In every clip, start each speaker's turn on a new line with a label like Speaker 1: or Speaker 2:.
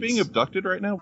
Speaker 1: being abducted right now?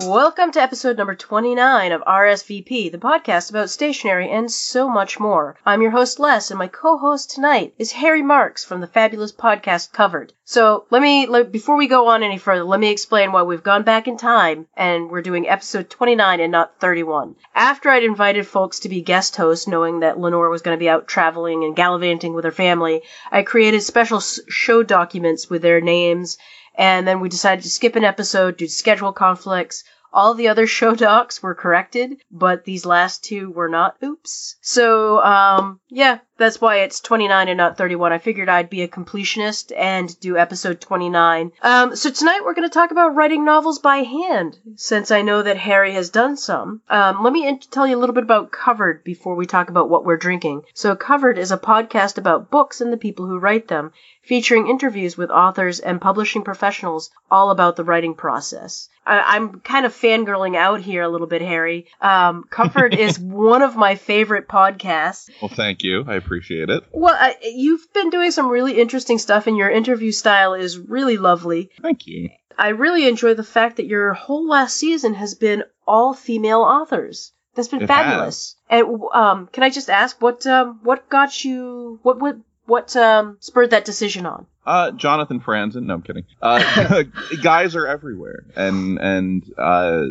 Speaker 2: Welcome to episode number 29 of RSVP, the podcast about stationery and so much more. I'm your host Les, and my co-host tonight is Harry Marks from the fabulous podcast Covered. So let me, let, before we go on any further, let me explain why we've gone back in time and we're doing episode 29 and not 31. After I'd invited folks to be guest hosts, knowing that Lenore was going to be out traveling and gallivanting with her family, I created special show documents with their names and then we decided to skip an episode due to schedule conflicts. All the other show docs were corrected, but these last two were not. Oops. So, um, yeah, that's why it's 29 and not 31. I figured I'd be a completionist and do episode 29. Um, so tonight we're going to talk about writing novels by hand, since I know that Harry has done some. Um, let me in- tell you a little bit about Covered before we talk about what we're drinking. So Covered is a podcast about books and the people who write them, featuring interviews with authors and publishing professionals all about the writing process. I- am kind of fangirling out here a little bit, Harry. Um, Covered is one of my favorite podcasts.
Speaker 1: Well, thank you. I appreciate it.
Speaker 2: Well, I, you've been doing some really interesting stuff, and your interview style is really lovely.
Speaker 1: Thank you.
Speaker 2: I really enjoy the fact that your whole last season has been all female authors. That's been
Speaker 1: It
Speaker 2: fabulous. And um, can I just ask what um, what got you what what what um, spurred that decision on?
Speaker 1: Uh, Jonathan Franzen. No, I'm kidding. Uh, guys are everywhere, and and uh,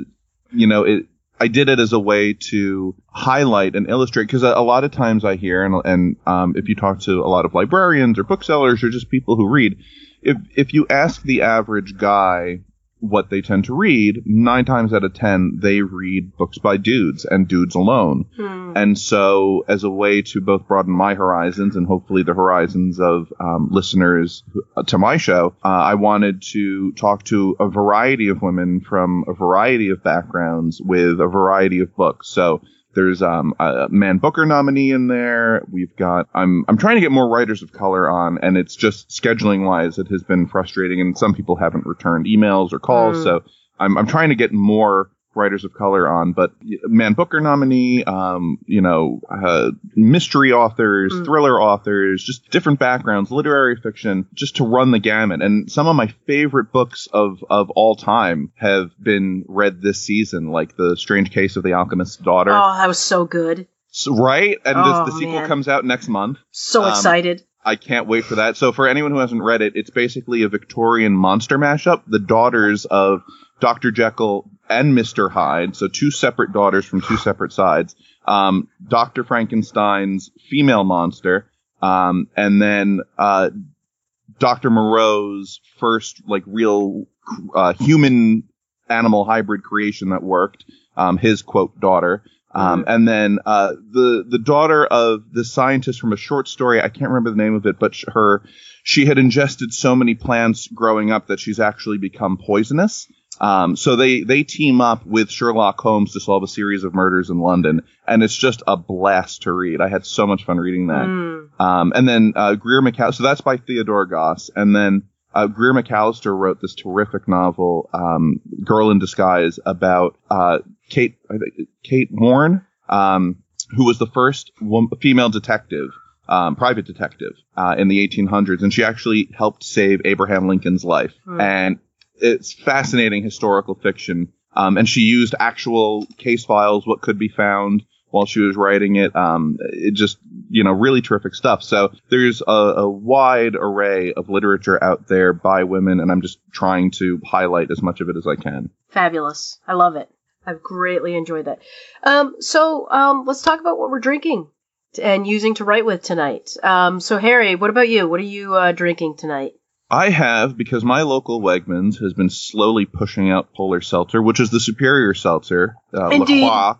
Speaker 1: you know it. I did it as a way to highlight and illustrate because a, a lot of times I hear and and um, if you talk to a lot of librarians or booksellers or just people who read, if if you ask the average guy what they tend to read, nine times out of ten they read books by dudes and dudes alone.
Speaker 2: Hmm.
Speaker 1: And so, as a way to both broaden my horizons and hopefully the horizons of um, listeners uh, to my show, uh, I wanted to talk to a variety of women from a variety of backgrounds with a variety of books. So. There's um, a Man Booker nominee in there. We've got I'm I'm trying to get more writers of color on, and it's just scheduling wise it has been frustrating, and some people haven't returned emails or calls.
Speaker 2: Mm.
Speaker 1: So I'm I'm trying to get more writers of color on, but Man Booker nominee, um, you know, uh, mystery authors,
Speaker 2: Mm.
Speaker 1: thriller authors, just different backgrounds, literary fiction, just to run the gamut. And some of my favorite books of of all time have been read this season, like The Strange Case of the Alchemist's Daughter.
Speaker 2: Oh, that was so good.
Speaker 1: So- right? And
Speaker 2: Oh,
Speaker 1: this, the sequel
Speaker 2: man.
Speaker 1: comes out next month.
Speaker 2: So
Speaker 1: Um,
Speaker 2: excited.
Speaker 1: I can't wait for that. So for anyone who hasn't read it, it's basically a Victorian monster mashup. The daughters of Dr. Jekyll and Mr. Hyde, so two separate daughters from two separate sides. Um, Dr. Frankenstein's female monster, um, and then uh, Dr. Moreau's first like real uh, human animal hybrid creation that worked. Um, his quote daughter. Um, and then uh, the the daughter of the scientist from a short story, I can't remember the name of it, but sh- her she had ingested so many plants growing up that she's actually become poisonous. Um, so they they team up with Sherlock Holmes to solve a series of murders in London, and it's just a blast to read. I had so much fun reading that.
Speaker 2: Mm.
Speaker 1: Um, and then uh, Greer Macallister, so that's by Theodore Goss. And then uh, Greer Macallister wrote this terrific novel, um, Girl in Disguise, about uh, Kate I think, Kate Warren, um, who was the first female detective. Um, private detective uh, in the 1800s, and she actually helped save Abraham Lincoln's life.
Speaker 2: Hmm.
Speaker 1: And it's fascinating historical fiction. Um, and she used actual case files, what could be found while she was writing it. Um, it just, you know, really terrific stuff. So there's a, a wide array of literature out there by women, and I'm just trying to highlight as much of it as I can.
Speaker 2: Fabulous. I love it. I've greatly enjoyed that. Um, so um, let's talk about what we're drinking and using to write with tonight. Um, so Harry, what about you? What are you uh, drinking tonight?
Speaker 1: I have because my local Wegmans has been slowly pushing out Polar Seltzer, which is the superior seltzer. Uh. La Croix.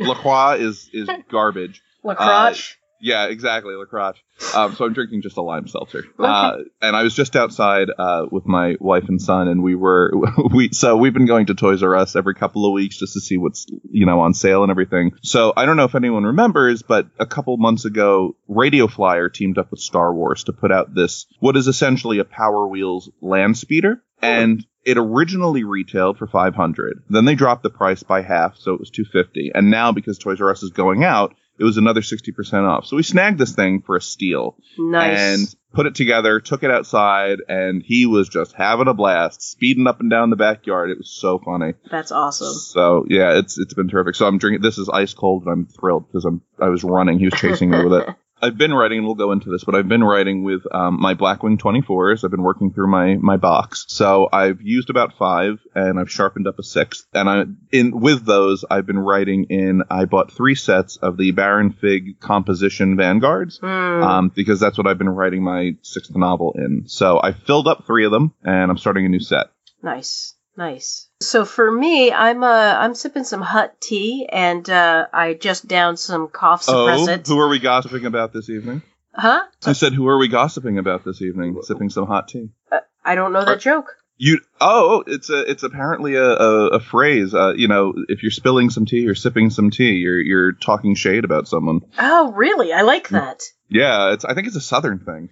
Speaker 1: La Croix is is garbage.
Speaker 2: La Croche.
Speaker 1: Yeah, exactly, La Croix. Um, so I'm drinking just a lime seltzer. Uh, and I was just outside uh, with my wife and son, and we were we so we've been going to Toys R Us every couple of weeks just to see what's you know on sale and everything. So I don't know if anyone remembers, but a couple months ago, Radio Flyer teamed up with Star Wars to put out this what is essentially a Power Wheels land speeder, and it originally retailed for 500. Then they dropped the price by half, so it was 250. And now because Toys R Us is going out, it was another 60% off. So we snagged this thing for a steal
Speaker 2: Nice.
Speaker 1: and put it together, took it outside, and he was just having a blast, speeding up and down the backyard. It was so funny.
Speaker 2: That's awesome.
Speaker 1: So yeah, it's it's been terrific. So I'm drinking. This is ice cold, and I'm thrilled because I'm I was running. He was chasing me with it. I've been writing, and we'll go into this, but I've been writing with um, my Blackwing 24s. I've been working through my my box, so I've used about five, and I've sharpened up a sixth. And I in with those, I've been writing in. I bought three sets of the Baron Fig composition vanguards
Speaker 2: Hmm.
Speaker 1: um, because that's what I've been writing my sixth novel in. So I filled up three of them, and I'm starting a new set.
Speaker 2: Nice, nice. So for me, I'm uh I'm sipping some hot tea, and uh, I just downed some cough suppressant.
Speaker 1: Oh, who are we gossiping about this evening?
Speaker 2: huh?
Speaker 1: I said, who are we gossiping about this evening? Sipping some hot tea.
Speaker 2: I don't know that joke.
Speaker 1: You oh, it's a it's apparently a a, a phrase. Uh, you know, if you're spilling some tea or sipping some tea, you're you're talking shade about someone.
Speaker 2: Oh, really? I like that.
Speaker 1: Yeah, it's I think it's a southern thing.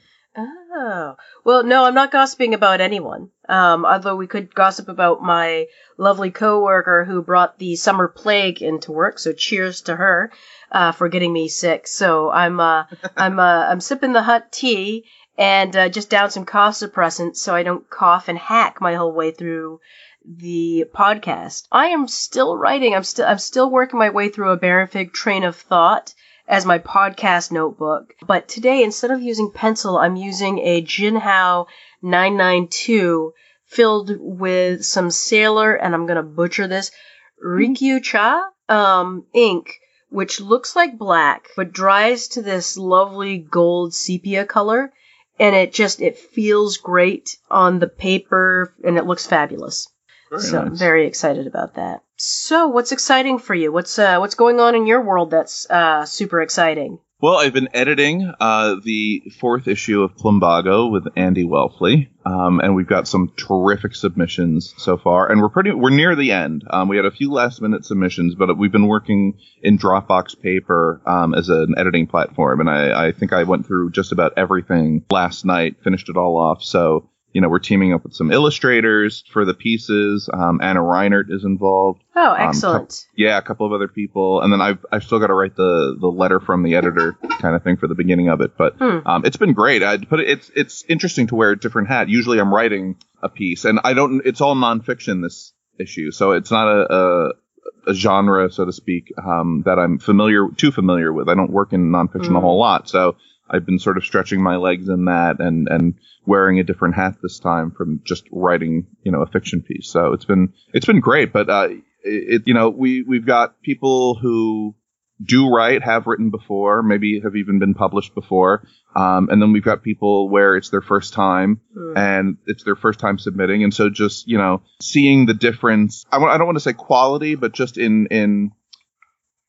Speaker 2: Oh. Well, no, I'm not gossiping about anyone. Um, although we could gossip about my lovely coworker who brought the summer plague into work, so cheers to her, uh, for getting me sick. So I'm, uh, I'm, uh, I'm sipping the hot tea and, uh, just down some cough suppressant so I don't cough and hack my whole way through the podcast. I am still writing. I'm still, I'm still working my way through a Baron Fig train of thought as my podcast notebook. But today, instead of using pencil, I'm using a Jinhao 992 filled with some Sailor, and I'm gonna butcher this, Rikyu Cha um, ink, which looks like black, but dries to this lovely gold sepia color. And it just, it feels great on the paper, and it looks fabulous.
Speaker 1: Very
Speaker 2: so I'm very excited about that. So what's exciting for you? What's uh, what's going on in your world that's uh, super exciting?
Speaker 1: Well, I've been editing uh, the fourth issue of Plumbago with Andy Welfle, um, and we've got some terrific submissions so far. And we're pretty we're near the end. Um, we had a few last minute submissions, but we've been working in Dropbox Paper um, as an editing platform, and I, I think I went through just about everything last night, finished it all off. So. You know, we're teaming up with some illustrators for the pieces. Um, Ana Reinert is involved.
Speaker 2: Oh,
Speaker 1: Um,
Speaker 2: excellent.
Speaker 1: Yeah, a couple of other people, and then I've I've still got to write the the letter from the editor kind of thing for the beginning of it. But
Speaker 2: Hmm.
Speaker 1: um, it's been great. I put it, it's it's interesting to wear a different hat. Usually I'm writing a piece, and I don't. It's all nonfiction this issue, so it's not a. a a genre, so to speak, um, that I'm familiar, too familiar with. I don't work in nonfiction a
Speaker 2: Hmm.
Speaker 1: whole lot, so I've been sort of stretching my legs in that and, and wearing a different hat this time from just writing, you know, a fiction piece. So it's been, it's been great, but, uh, it, you know, we, we've got people who do write, have written before, maybe have even been published before. Um, and then we've got people where it's their first time
Speaker 2: Hmm.
Speaker 1: and it's their first time submitting. And so just, you know, seeing the difference, I, wa- I don't want to say quality, but just in, in,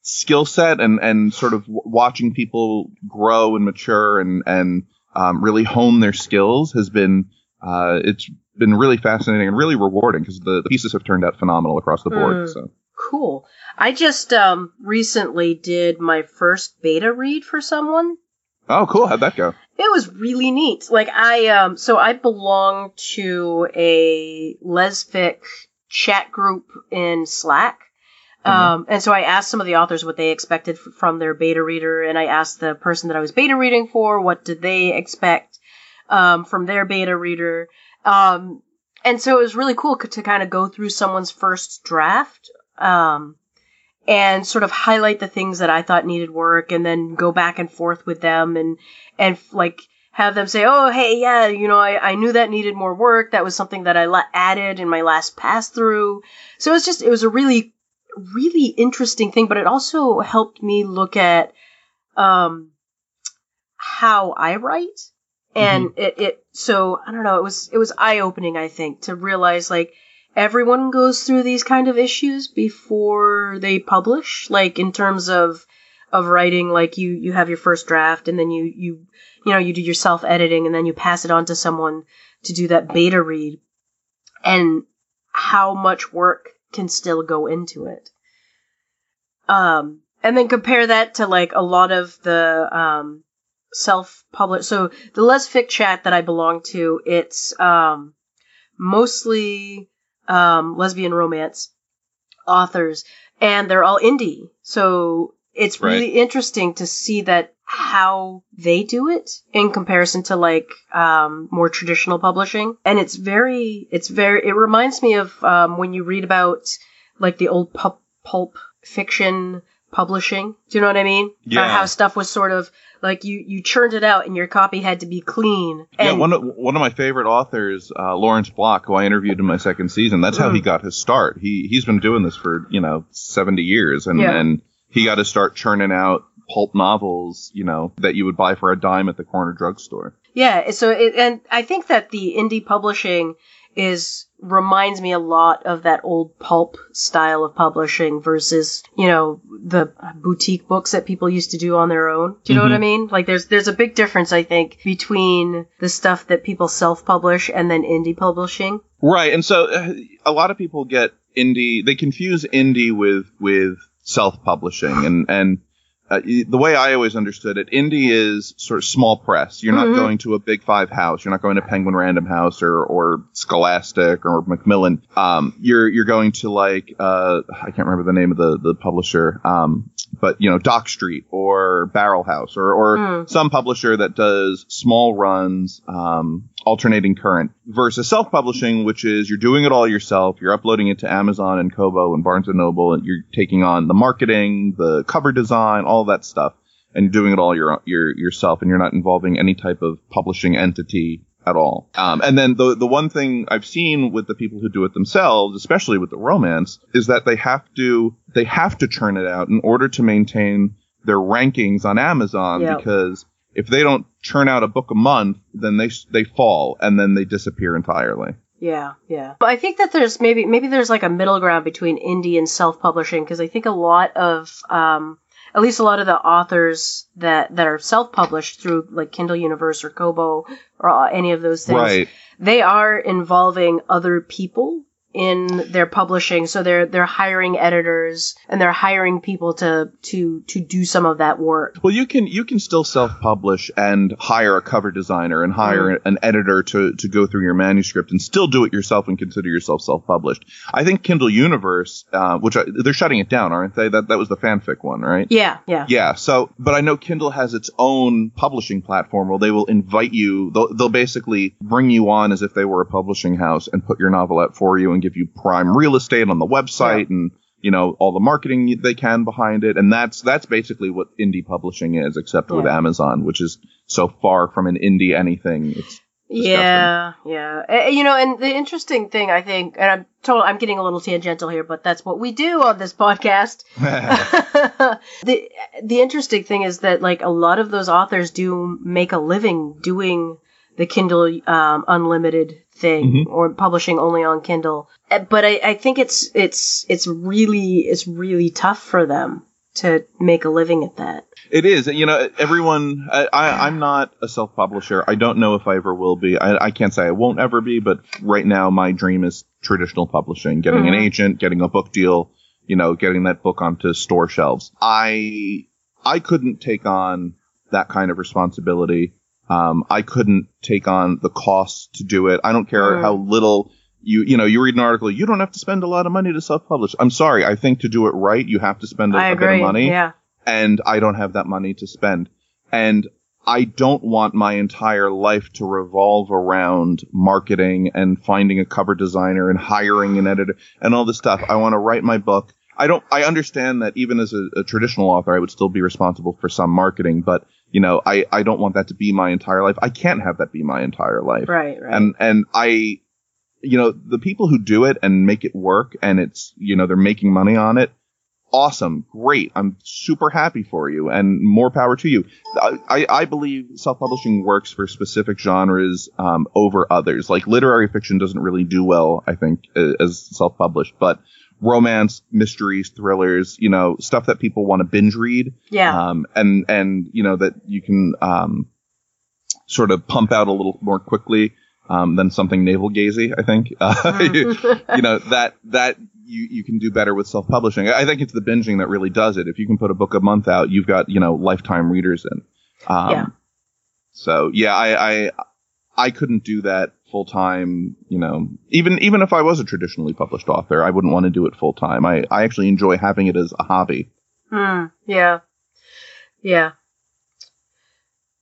Speaker 1: skill set and and sort of watching people grow and mature and and um, really hone their skills has been uh, it's been really fascinating and really rewarding because the, the pieces have turned out phenomenal across the board.
Speaker 2: Mm.
Speaker 1: So
Speaker 2: Cool. I just um, recently did my first beta read for someone.
Speaker 1: oh cool, how'd that go?
Speaker 2: It was really neat. Like I um, so I belong to a lesfic chat group in Slack. Um, and so I asked some of the authors what they expected f- from their beta reader, and I asked the person that I was beta reading for what did they expect um, from their beta reader. Um, and so it was really cool c- to kind of go through someone's first draft um, and sort of highlight the things that I thought needed work, and then go back and forth with them and and like have them say, "Oh, hey, yeah, you know, I, I knew that needed more work. That was something that I la- added in my last pass through." So it was just it was a really really interesting thing, but it also helped me look at um, how I write. And it, it, so I don't know, it was, it was eye opening, I think, to realize like everyone goes through these kind of issues before they publish, like in terms of, of writing, like you, you have your first draft and then you, you, you know, you do your self editing and then you pass it on to someone to do that beta read and how much work can still go into it. Um, and then compare that to like a lot of the um, self published. So the Lesfic chat that I belong to, it's um, mostly um, lesbian romance authors, and they're all indie. So it's really
Speaker 1: Right.
Speaker 2: interesting to see that how they do it in comparison to like um, more traditional publishing and it's very it's very it reminds me of um, when you read about like the old pulp, pulp fiction publishing do you know what i mean
Speaker 1: Yeah.
Speaker 2: how stuff was sort of like you you churned it out and your copy had to be clean and
Speaker 1: yeah, one of one of my favorite authors, uh, Lawrence Block, who I interviewed in my second season. That's how he
Speaker 2: Mm.
Speaker 1: got his start. He he's been doing this for you know seventy years, and
Speaker 2: Yeah.
Speaker 1: and he got to start churning out pulp novels, you know, that you would buy for a dime at the corner drugstore.
Speaker 2: Yeah, so it, and I think that the indie publishing is reminds me a lot of that old pulp style of publishing versus you know the boutique books that people used to do on their own. Do you know what I mean? Like there's there's a big difference I think between the stuff that people self-publish and then indie publishing.
Speaker 1: Right, and so uh, a lot of people get indie. They confuse indie with with self-publishing, and and uh, the way I always understood it, indie is sort of small press. You're not
Speaker 2: Mhm.
Speaker 1: going to a big five house. You're not going to Penguin Random House or or Scholastic or Macmillan. Um, you're you're going to like uh, I can't remember the name of the the publisher. Um, but you know Dock Street or Barrel House or or
Speaker 2: Mm.
Speaker 1: some publisher that does small runs, um, alternating current versus self-publishing, which is you're doing it all yourself. You're uploading it to Amazon and Kobo and Barnes and Noble, and you're taking on the marketing, the cover design, all that stuff, and you're doing it all your, your yourself, and you're not involving any type of publishing entity at all. Um, and then the the one thing I've seen with the people who do it themselves, especially with the romance, is that they have to they have to churn it out in order to maintain their rankings on Amazon
Speaker 2: Yep.
Speaker 1: because if they don't churn out a book a month, then they they fall and then they disappear entirely.
Speaker 2: Yeah, yeah. But I think that there's maybe maybe there's like a middle ground between indie and self-publishing because I think a lot of um at least a lot of the authors that that are self-published through like Kindle Universe or Kobo or any of those things,
Speaker 1: Right.
Speaker 2: they are involving other people in their publishing. So they're they're hiring editors and they're hiring people to to to do some of that work.
Speaker 1: Well, you can you can still self-publish and hire a cover designer and hire an editor to to go through your manuscript and still do it yourself and consider yourself self-published. I think Kindle Universe, uh, which I, they're shutting it down, aren't they? That that was the fanfic one, right?
Speaker 2: Yeah, yeah.
Speaker 1: Yeah. So, but I know Kindle has its own publishing platform where they will invite you. They'll, they'll basically bring you on as if they were a publishing house and put your novel out for you and give you prime real estate on the website and you know all the marketing they can behind it. And that's that's basically what indie publishing is, except with Amazon, which is so far from an indie anything. It's
Speaker 2: Yeah, yeah. Uh, you know, and the interesting thing I think, and I'm total, I'm getting a little tangential here, but that's what we do on this podcast. the The interesting thing is that like a lot of those authors do make a living doing the Kindle um, Unlimited thing or publishing only on Kindle. Uh, But I, I think it's it's it's really it's really tough for them to make a living at that.
Speaker 1: It is. You know, everyone. I, I'm not a self-publisher. I don't know if I ever will be. I, I can't say I won't ever be. But right now, my dream is traditional publishing, getting an
Speaker 2: Mhm.
Speaker 1: agent, getting a book deal. You know, getting that book onto store shelves. I I couldn't take on that kind of responsibility. Um, I couldn't take on the costs to do it. I don't care
Speaker 2: Mm.
Speaker 1: how little you you know you read an article. You don't have to spend a lot of money to self-publish. I'm sorry. I think to do it right, you have to spend a bit of money
Speaker 2: Yeah.
Speaker 1: and I don't have that money to spend. And I don't want my entire life to revolve around marketing and finding a cover designer and hiring an editor and all this stuff. I want to write my book. I don't, I understand that even as a, a traditional author, I would still be responsible for some marketing, but you know, I, I don't want that to be my entire life. I can't have that be my entire life.
Speaker 2: Right. Right.
Speaker 1: And, and I, you know, the people who do it and make it work and it's, you know, they're making money on it. Awesome. Great. I'm super happy for you and more power to you. I, I, believe self-publishing works for specific genres, um, over others. Like literary fiction doesn't really do well, I think, as self-published, but romance, mysteries, thrillers, you know, stuff that people want to binge read
Speaker 2: yeah.
Speaker 1: um, and and you know that you can um, sort of pump out a little more quickly um, than something navel gazy. I think uh, you, you know that that you you can do better with self publishing. I think it's the binging that really does it. If you can put a book a month out, you've got you know lifetime readers in. Um,
Speaker 2: Yeah.
Speaker 1: So yeah, I I I couldn't do that full time. You know, even even if I was a traditionally published author, I wouldn't want to do it full time. I I actually enjoy having it as a hobby.
Speaker 2: Hmm. Yeah. Yeah.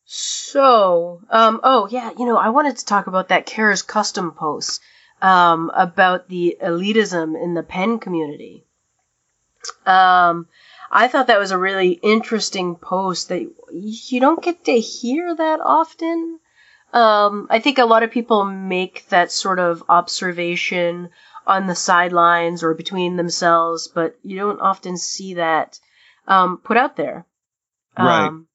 Speaker 2: So, um, oh yeah, you know, I wanted to talk about that Kara's custom post, um, about the elitism in the pen community. Um, I thought that was a really interesting post that you don't get to hear that often. Um, I think a lot of people make that sort of observation on the sidelines or between themselves, but you don't often see that um, put out there.
Speaker 1: Right.
Speaker 2: Um,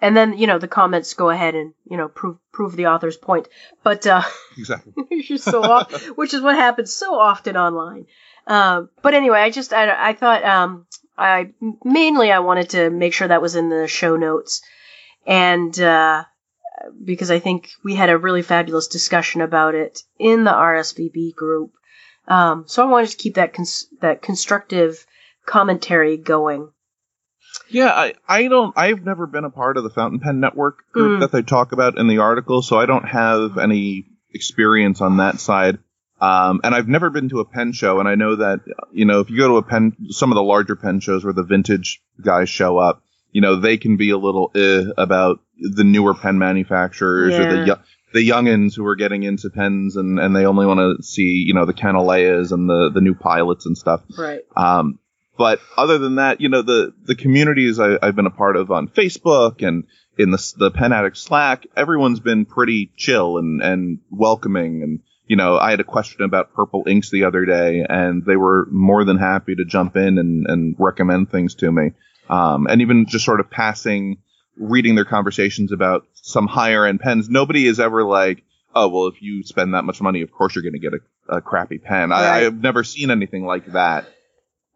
Speaker 2: and then you know the comments go ahead and you know prove prove the author's point, but uh,
Speaker 1: Exactly.
Speaker 2: which is so off, which is what happens so often online. Um, but anyway, I just I, I thought um, I mainly I wanted to make sure that was in the show notes, and uh, because I think we had a really fabulous discussion about it in the RSVP group. Um, so I wanted to keep that cons- that constructive commentary going.
Speaker 1: Yeah, I, I don't. I've never been a part of the Fountain Pen Network group
Speaker 2: Mm.
Speaker 1: that they talk about in the article, so I don't have any experience on that side. Um, and I've never been to a pen show, and I know that you know if you go to a pen, some of the larger pen shows where the vintage guys show up, you know they can be a little eh about the newer pen manufacturers or the
Speaker 2: Yeah.
Speaker 1: the youngins who are getting into pens, and and they only want to see you know the Canaleas and the the new pilots and stuff.
Speaker 2: Right.
Speaker 1: Um, but other than that, you know, the, the communities I, I've been a part of on Facebook and in the, the Pen Addict Slack, everyone's been pretty chill and, and welcoming. And, you know, I had a question about purple inks the other day and they were more than happy to jump in and, and recommend things to me. Um, and even just sort of passing, reading their conversations about some higher end pens. Nobody is ever like, oh, well, if you spend that much money, of course you're going to get a, a crappy pen. I,
Speaker 2: Right.
Speaker 1: I've never seen anything like that.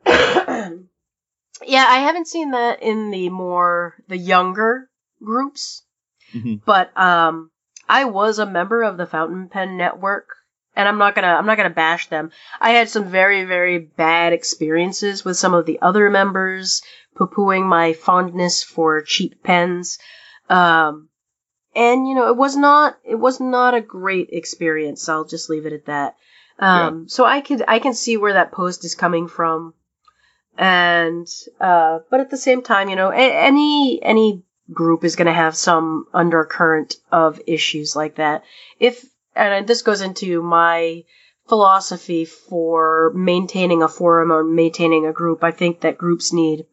Speaker 2: yeah, I haven't seen that in the more the younger groups,
Speaker 1: Mhm.
Speaker 2: but um, I was a member of the Fountain Pen Network, and I'm not gonna I'm not gonna bash them. I had some very very bad experiences with some of the other members, poo-pooing my fondness for cheap pens. Um, and you know, it was not it was not a great experience. I'll just leave it at that. Um, so I could I can see where that post is coming from, and uh, but at the same time, you know, a- any any group is going to have some undercurrent of issues like that. If and this goes into my philosophy for maintaining a forum or maintaining a group. I think that groups need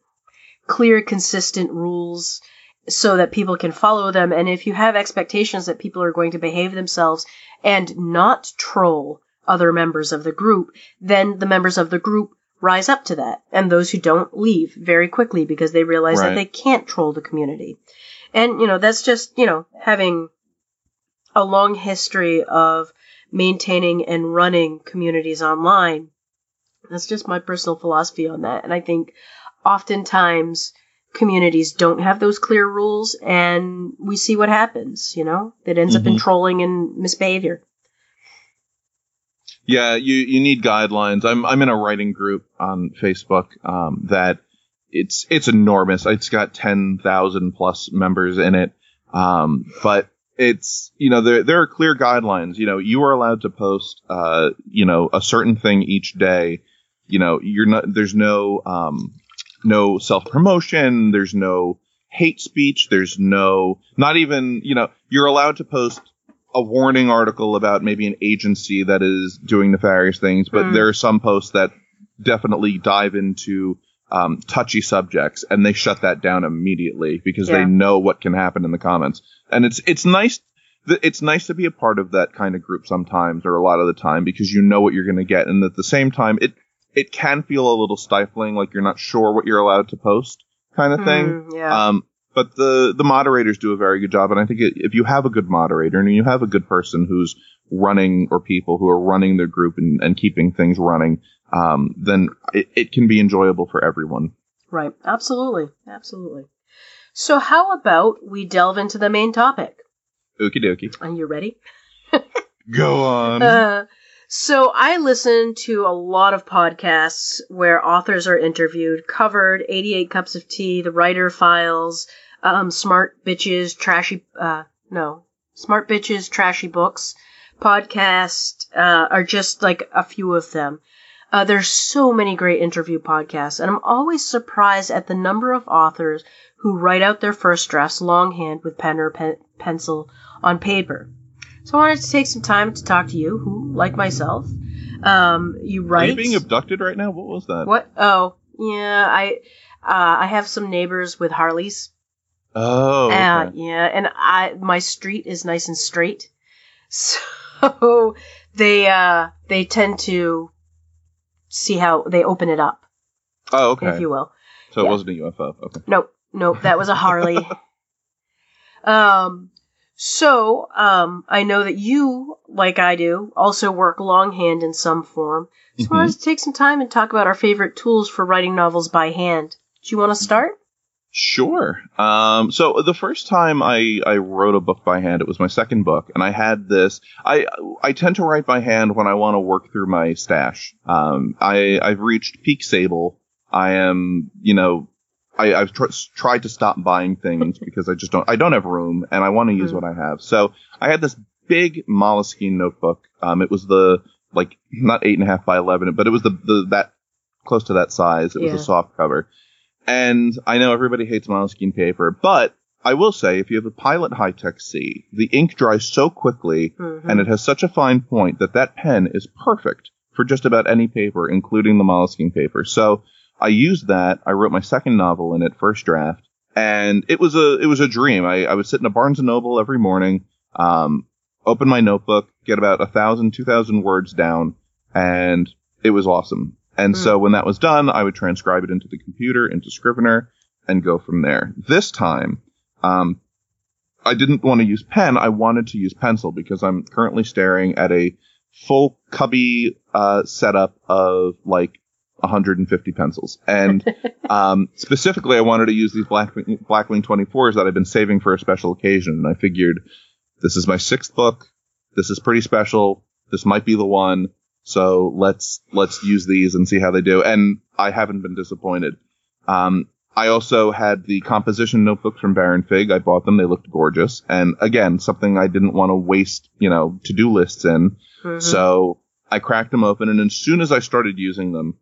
Speaker 2: clear, consistent rules so that people can follow them. And if you have expectations that people are going to behave themselves and not troll other members of the group, then the members of the group rise up to that. And those who don't leave very quickly because they realize that they can't troll the community. And, you know, that's just, you know, having a long history of maintaining and running communities online. That's just my personal philosophy on that. And I think oftentimes communities don't have those clear rules and we see what happens, you know? It ends up in
Speaker 1: Mhm.
Speaker 2: trolling and misbehavior.
Speaker 1: Yeah, you, you need guidelines. I'm I'm in a writing group on Facebook um, that it's it's enormous. It's got ten thousand plus members in it, um, but it's you know there there are clear guidelines. You know you are allowed to post uh, you know a certain thing each day. You know you're not there's no um, no self promotion. There's no hate speech. There's no not even you know you're allowed to post a warning article about maybe an agency that is doing nefarious things, but
Speaker 2: Mm.
Speaker 1: there are some posts that definitely dive into um, touchy subjects, and they shut that down immediately because
Speaker 2: Yeah.
Speaker 1: they know what can happen in the comments. And it's it's nice. th- It's nice to be a part of that kind of group sometimes, or a lot of the time, because you know what you're going to get, and at the same time, it it can feel a little stifling, like you're not sure what you're allowed to post, kind of thing.
Speaker 2: Mm, yeah.
Speaker 1: Um, but the the moderators do a very good job, and I think it, if you have a good moderator and you have a good person who's running or people who are running their group and, and keeping things running, um, then it, it can be enjoyable for everyone.
Speaker 2: right. Absolutely. Absolutely. So how about we delve into the main topic?
Speaker 1: Okie dokie.
Speaker 2: Are you ready?
Speaker 1: Go on.
Speaker 2: Uh, so I listen to a lot of podcasts where authors are interviewed, covered 88 cups of tea, the writer files, um, smart bitches, trashy, uh, no, smart bitches, trashy books, podcast, uh, are just like a few of them. Uh, there's so many great interview podcasts, and I'm always surprised at the number of authors who write out their first drafts longhand with pen or pen- pencil on paper. So I wanted to take some time to talk to you, who, like myself, um, you
Speaker 1: Are you being abducted right now? What was that?
Speaker 2: what? Oh, yeah. I uh, I have some neighbors with Harleys.
Speaker 1: Oh, okay.
Speaker 2: Uh, yeah, and I my street is nice and straight, so they uh they tend to see how they open it up,
Speaker 1: oh, okay.
Speaker 2: if you will.
Speaker 1: So it wasn't a UFO. Okay.
Speaker 2: Nope, nope, that was a Harley. um, so um, I know that you, like I do, also work longhand in some form. So I wanted to take some time and talk about our favorite tools for writing novels by hand. Do you want to start?
Speaker 1: Sure. Um, so the first time I, I wrote a book by hand, it was my second book, and I had this. I I tend to write by hand when I want to work through my stash. Um, I I've reached peak sable. I am, you know, I, I've tr- tried to stop buying things because I just don't. I don't have room, and I want to use
Speaker 2: Mm.
Speaker 1: what I have. So I had this big Moleskine notebook. Um, it was the like not eight and a half by eleven, but it was the the that close to that size. It was
Speaker 2: Yeah.
Speaker 1: a soft cover. And I know everybody hates Moleskine paper, but I will say if you have a Pilot High Tech C, the ink dries so quickly
Speaker 2: Mhm.
Speaker 1: and it has such a fine point that that pen is perfect for just about any paper, including the Moleskine paper. So I used that. I wrote my second novel in it, first draft, and it was a it was a dream. I, I would sit in a Barnes and Noble every morning, um, open my notebook, get about a thousand, two thousand words down, and it was awesome. And
Speaker 2: Hmm.
Speaker 1: so when that was done, I would transcribe it into the computer, into Scrivener, and go from there. This time, um, I didn't want to use pen. I wanted to use pencil because I'm currently staring at a full cubby uh, setup of like 150 pencils. And um, specifically, I wanted to use these Blackwing, Blackwing 24s that I've been saving for a special occasion. And I figured this is my sixth book. This is pretty special. This might be the one. So let's let's use these and see how they do. And I haven't been disappointed. Um, I also had the composition notebooks from Baron Fig. I bought them. They looked gorgeous. And again, something I didn't want to waste, you know, to-do lists in.
Speaker 2: Mhm.
Speaker 1: So I cracked them open, and as soon as I started using them,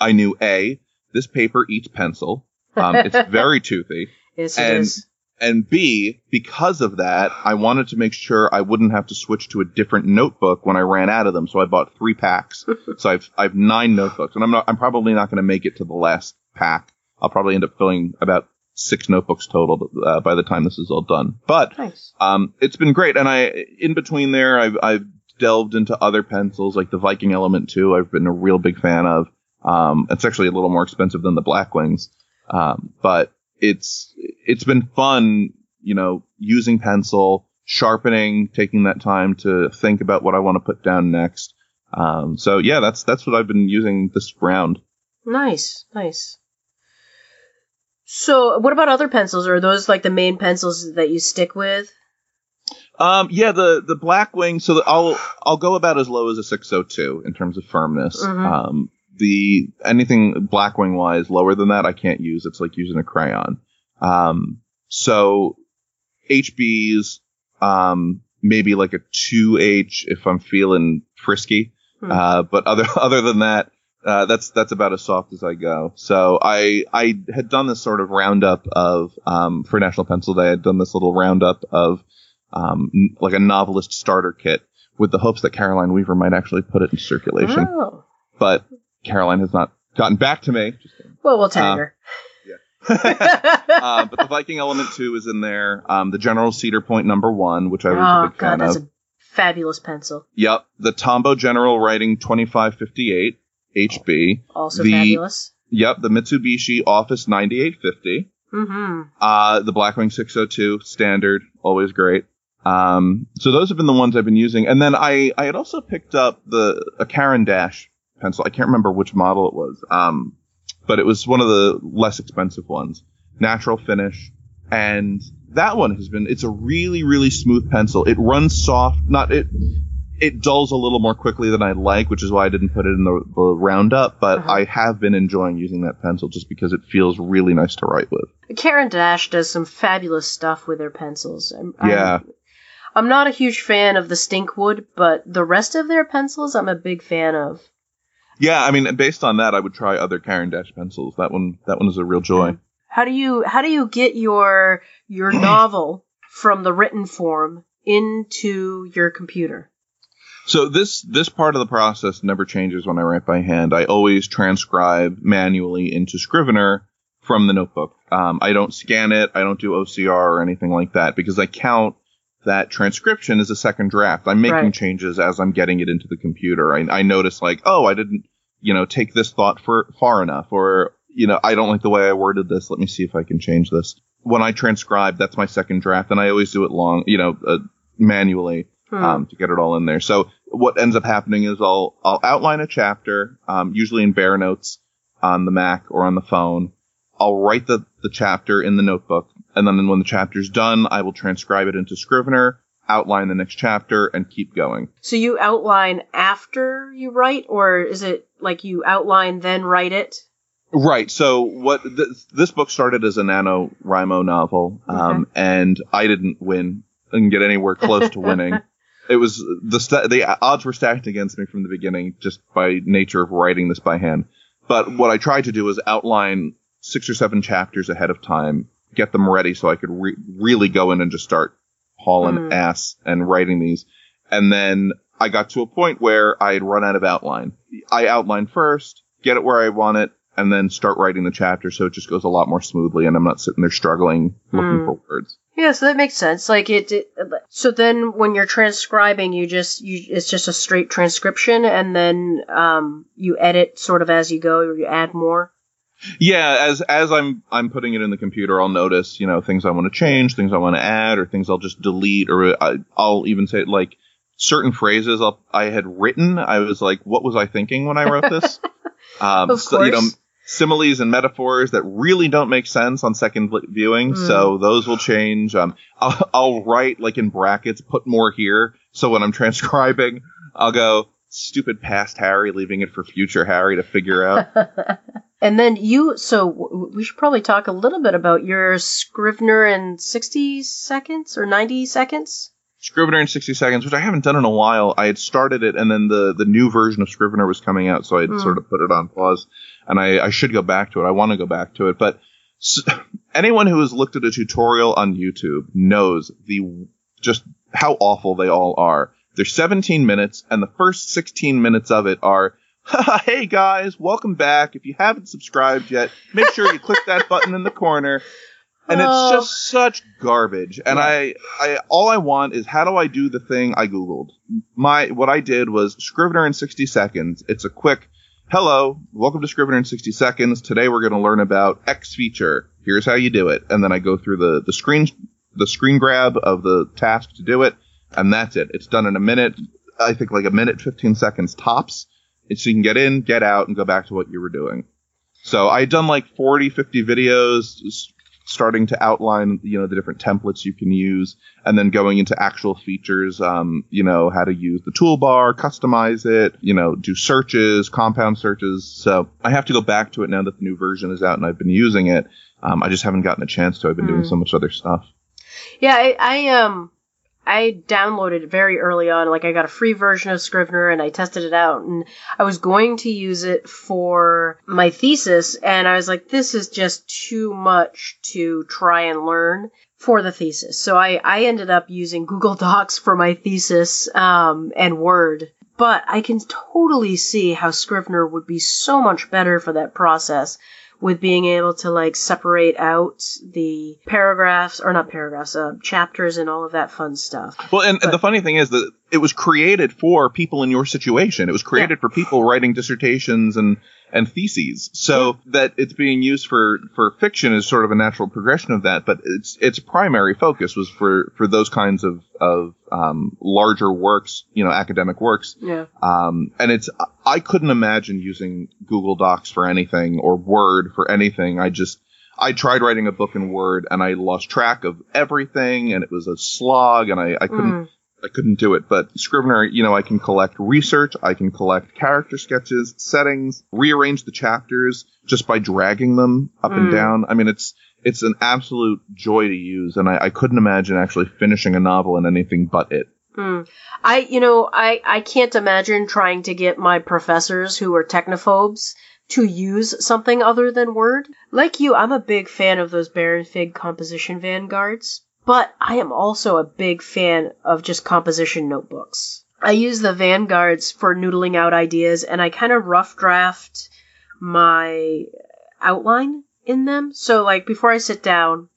Speaker 1: I knew A, this paper eats pencil. Um, it's very toothy.
Speaker 2: yes, it
Speaker 1: and-
Speaker 2: is.
Speaker 1: And B, because of that, I wanted to make sure I wouldn't have to switch to a different notebook when I ran out of them. So I bought three packs. so I've I've nine notebooks, and I'm not I'm probably not going to make it to the last pack. I'll probably end up filling about six notebooks total uh, by the time this is all done. But
Speaker 2: Nice.
Speaker 1: um, it's been great, and I in between there, I've I've delved into other pencils like the Viking Element 2. I've been a real big fan of. Um, it's actually a little more expensive than the Blackwings, um, but it's it's been fun, you know, using pencil, sharpening, taking that time to think about what I want to put down next. Um, so yeah, that's that's what I've been using this round.
Speaker 2: Nice, nice. So, what about other pencils? Are those like the main pencils that you stick with?
Speaker 1: Um, yeah, the the Blackwing. So the, I'll I'll go about as low as a 602 in terms of firmness.
Speaker 2: Mhm.
Speaker 1: Um, the anything Blackwing wise lower than that I can't use. It's like using a crayon. Um, so HBs, um, maybe like a 2H if I'm feeling frisky.
Speaker 2: Hmm.
Speaker 1: Uh, but other other than that, uh, that's that's about as soft as I go. So I I had done this sort of roundup of um, for National Pencil Day. I'd done this little roundup of um, n- like a novelist starter kit with the hopes that Caroline Weaver might actually put it in circulation.
Speaker 2: Oh,
Speaker 1: But Caroline has not gotten back to me.
Speaker 2: Well, we'll tag her.
Speaker 1: uh, but the Viking Element 2 is in there. Um, the General Cedar Point number one, which I was a
Speaker 2: oh
Speaker 1: big
Speaker 2: god,
Speaker 1: fan
Speaker 2: that's
Speaker 1: of.
Speaker 2: a fabulous pencil.
Speaker 1: Yep. The Tombow General Writing 2558 HB.
Speaker 2: Also
Speaker 1: The-
Speaker 2: fabulous.
Speaker 1: Yep. The Mitsubishi Office 9850.
Speaker 2: Mm-hmm.
Speaker 1: Uh, the Blackwing 602 standard, always great. Um, so those have been the ones I've been using. And then I, I had also picked up the, a Caran d'Ache pencil. I can't remember which model it was. Um, but it was one of the less expensive ones. Natural finish. And that one has been, it's a really, really smooth pencil. It runs soft, not, it, it dulls a little more quickly than I'd like, which is why I didn't put it in the, the roundup, but
Speaker 2: Uh-huh.
Speaker 1: I have been enjoying using that pencil just because it feels really nice to write with.
Speaker 2: Caran d'Ache does some fabulous stuff with her pencils. I'm, I'm-
Speaker 1: Yeah.
Speaker 2: I'm not a huge fan of the Stinkwood, but the rest of their pencils I'm a big fan of.
Speaker 1: Yeah, I mean, based on that, I would try other Caran d'Ache pencils. That one, that one is a real joy.
Speaker 2: How do you how do you get your your novel from the written form into your computer?
Speaker 1: So this this part of the process never changes when I write by hand. I always transcribe manually into Scrivener from the notebook. Um, I don't scan it. I don't do OCR or anything like that because I count that transcription as a second draft. I'm making
Speaker 2: Right.
Speaker 1: changes as I'm getting it into the computer. I, I notice like, oh, I didn't, you know, take this thought for far enough, or you know, I don't like the way I worded this. Let me see if I can change this. When I transcribe, that's my second draft, and I always do it long, you know, uh, manually
Speaker 2: Hmm.
Speaker 1: um, to get it all in there. So what ends up happening is I'll I'll outline a chapter, um, usually in Bear Notes on the Mac or on the phone. I'll write the, the chapter in the notebook, and then when the chapter's done, I will transcribe it into Scrivener, outline the next chapter, and keep going.
Speaker 2: so you outline after you write, or is it like you outline then write it?
Speaker 1: Right. So what th- this book started as a NaNoWriMo novel, um, and I didn't win. Didn't get anywhere close to winning. It was the sta the odds were stacked against me from the beginning, just by nature of writing this by hand. But what I tried to do was outline six or seven chapters ahead of time, get them ready so I could re- really go in and just start hauling
Speaker 2: Hmm.
Speaker 1: ass and writing these. And then I got to a point where I had run out of outline. I outline first, get it where I want it, and then start writing the chapter so it just goes a lot more smoothly and I'm not sitting there struggling looking
Speaker 2: Hmm.
Speaker 1: for words.
Speaker 2: Yeah, so that makes sense. Like it, it. So then, when you're transcribing, you just you it's just a straight transcription, and then um you edit sort of as you go, or you add more.
Speaker 1: Yeah, as as I'm I'm putting it in the computer, I'll notice, you know, things I want to change, things I want to add, or things I'll just delete, or I, I'll even say like certain phrases I'll, I had written. I was like, what was I thinking when I wrote this? um,
Speaker 2: Of
Speaker 1: so, you know, similes and metaphors that really don't make sense on second viewing.
Speaker 2: Mm.
Speaker 1: So those will change. Um, I'll, I'll write like in brackets, put more here. So when I'm transcribing, I'll go stupid past Harry, leaving it for future Harry to figure out.
Speaker 2: and then you. So w- we should probably talk a little bit about your Scrivener in sixty seconds or ninety seconds.
Speaker 1: Scrivener in 60 seconds, which I haven't done in a while. I had started it, and then the, the new version of Scrivener was coming out, so I
Speaker 2: Mm.
Speaker 1: sort of put it on pause. And I, I should go back to it. I want to go back to it. But s- anyone who has looked at a tutorial on YouTube knows the just how awful they all are. They're 17 minutes, and the first 16 minutes of it are, hey guys, welcome back. If you haven't subscribed yet, make sure you click that button in the corner and
Speaker 2: Oh.
Speaker 1: it's just such garbage. And I, I, all I want is how do I do the thing I googled? My, what I did was Scrivener in 60 seconds. It's a quick, hello, welcome to Scrivener in 60 seconds. Today we're going to learn about X feature. Here's how you do it. And then I go through the, the screen, the screen grab of the task to do it, and that's it. It's done in a minute. I think like a minute, 15 seconds tops. And so you can get in, get out, and go back to what you were doing. So I had done like 40, 50 videos starting to outline, you know, the different templates you can use and then going into actual features, um, you know, how to use the toolbar, customize it, you know, do searches, compound searches. So I have to go back to it now that the new version is out and I've been using it. Um, I just haven't gotten a chance to. I've been doing
Speaker 2: Hmm.
Speaker 1: so much other stuff.
Speaker 2: Yeah, I, I um I downloaded it very early on. Like I got a free version of Scrivener and I tested it out and I was going to use it for my thesis and I was like, this is just too much to try and learn for the thesis. So I, I ended up using Google Docs for my thesis um, and Word. But I can totally see how Scrivener would be so much better for that process with being able to like separate out the paragraphs or not paragraphs, uh, chapters and all of that fun stuff.
Speaker 1: Well, and, and the funny thing is that it was created for people in your situation. It was created for people writing dissertations and and theses. So that it's being used for for fiction is sort of a natural progression of that. But its its primary focus was for for those kinds of of um, larger works, you know, academic works.
Speaker 2: Yeah.
Speaker 1: Um, and it's I couldn't imagine using Google Docs for anything or Word for anything. I just I tried writing a book in Word and I lost track of everything and it was a slog and I, I couldn't
Speaker 2: Mm.
Speaker 1: I couldn't do it. But Scrivener, you know, I can collect research, I can collect character sketches, settings, rearrange the chapters just by dragging them up and
Speaker 2: Mm.
Speaker 1: down. I mean, it's it's an absolute joy to use, and I, I couldn't imagine actually finishing a novel in anything but it.
Speaker 2: Hmm. I, you know, I, I can't imagine trying to get my professors who are technophobes to use something other than Word. Like you, I'm a big fan of those Baron Fig composition vanguards, but I am also a big fan of just composition notebooks. I use the vanguards for noodling out ideas and I kind of rough draft my outline in them. So like before I sit down,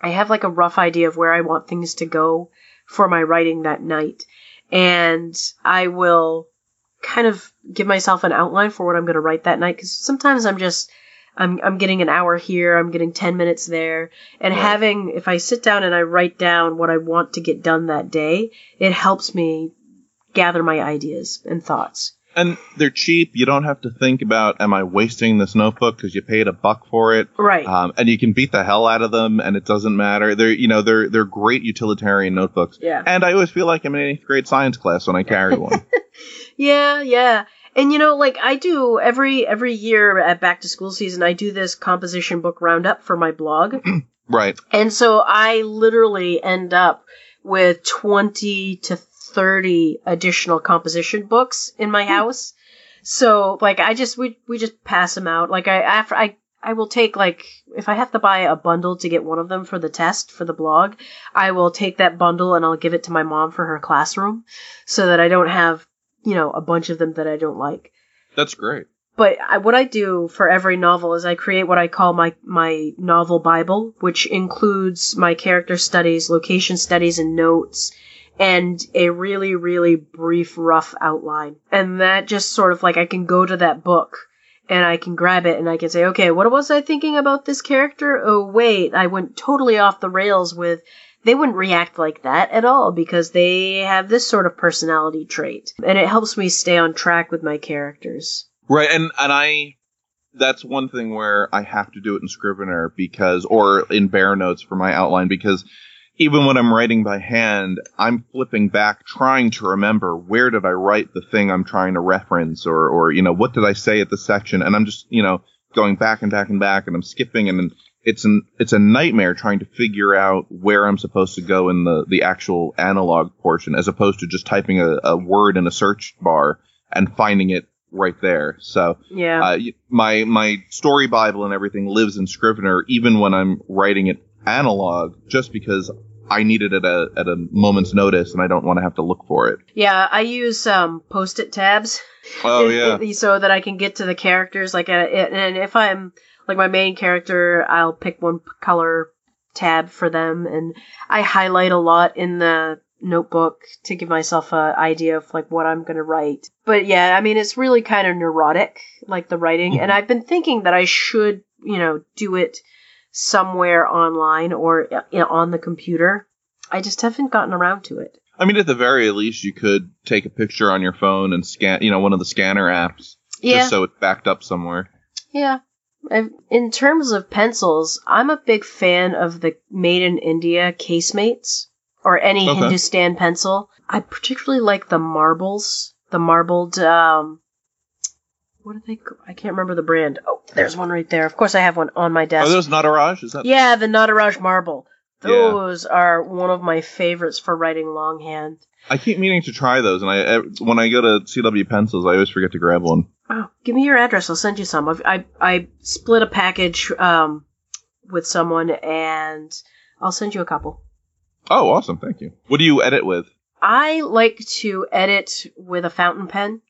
Speaker 2: I have like a rough idea of where I want things to go for my writing that night. And I will kind of give myself an outline for what I'm going to write that night because sometimes I'm just I'm I'm getting an hour here, I'm getting 10 minutes there, and
Speaker 1: Right.
Speaker 2: having if I sit down and I write down what I want to get done that day, it helps me gather my ideas and thoughts.
Speaker 1: And they're cheap. You don't have to think about, am I wasting this notebook because you paid a buck for it?
Speaker 2: Right.
Speaker 1: Um, and you can beat the hell out of them, and it doesn't matter. They're, you know, they're they're great utilitarian notebooks.
Speaker 2: yeah.
Speaker 1: And I always feel like I'm in eighth grade science class when I carry one.
Speaker 2: Yeah, yeah. And you know, like I do every every year at back to school season, I do this composition book roundup for my blog.
Speaker 1: right.
Speaker 2: And so I literally end up with 20 to 30 additional composition books in my hmm. house. So like I just we we just pass them out. Like I after I I will take like if I have to buy a bundle to get one of them for the test for the blog, I will take that bundle and I'll give it to my mom for her classroom so that I don't have, you know, a bunch of them that I don't like
Speaker 1: That's great.
Speaker 2: but I, what I do for every novel is I create what I call my my novel bible, which includes my character studies, location studies, and notes, and a really really brief rough outline. And that just sort of like I can go to that book and I can grab it and I can say, okay, what was I thinking about this character? Oh wait, I went totally off the rails with. They wouldn't react like that at all because they have this sort of personality trait. And it helps me stay on track with my characters.
Speaker 1: Right, and and I that's one thing where I have to do it in Scrivener because or in Bear Notes for my outline because even when I'm writing by hand, I'm flipping back trying to remember where did I write the thing I'm trying to reference or or you know what did I say at the section and I'm just, you know, going back and back and back and I'm skipping and it's an it's a nightmare trying to figure out where I'm supposed to go in the the actual analog portion as opposed to just typing a, a word in a search bar and finding it right there. So
Speaker 2: Yeah.
Speaker 1: uh, my my story bible and everything lives in Scrivener even when I'm writing it analog, just because I need it at a at a moment's notice and I don't want to have to look for it.
Speaker 2: Yeah, I use um, post-it tabs.
Speaker 1: Oh yeah,
Speaker 2: so that I can get to the characters. Like, uh, and if I'm like my main character, I'll pick one color tab for them, and I highlight a lot in the notebook to give myself an idea of like what I'm gonna write. But yeah, I mean, it's really kind of neurotic, like the writing, and I've been thinking that I should, you know, do it somewhere online or uh, on the computer. I just haven't gotten around to it.
Speaker 1: I mean at the very least you could take a picture on your phone and scan, you know, one of the scanner apps,
Speaker 2: Yeah.
Speaker 1: just so it's backed up somewhere.
Speaker 2: Yeah. And In terms of pencils, I'm a big fan of the made in India casemates or any
Speaker 1: Okay.
Speaker 2: Hindustan pencil. I particularly like the marbles, the marbled. Um, what are they? I can't remember the brand. Oh, there's one right there. Of course, I have one on my desk.
Speaker 1: Are those Nataraj? Is that?
Speaker 2: yeah, the Nataraj marble.
Speaker 1: Yeah.
Speaker 2: Those are one of my favorites for writing longhand.
Speaker 1: I keep meaning to try those, and I when I go to CW Pencils, I always forget to grab one.
Speaker 2: Oh, give me your address. I'll send you some. I've, I I split a package um, with someone, and I'll send you a couple.
Speaker 1: Oh, awesome! Thank you. What do you edit with?
Speaker 2: I like to edit with a fountain pen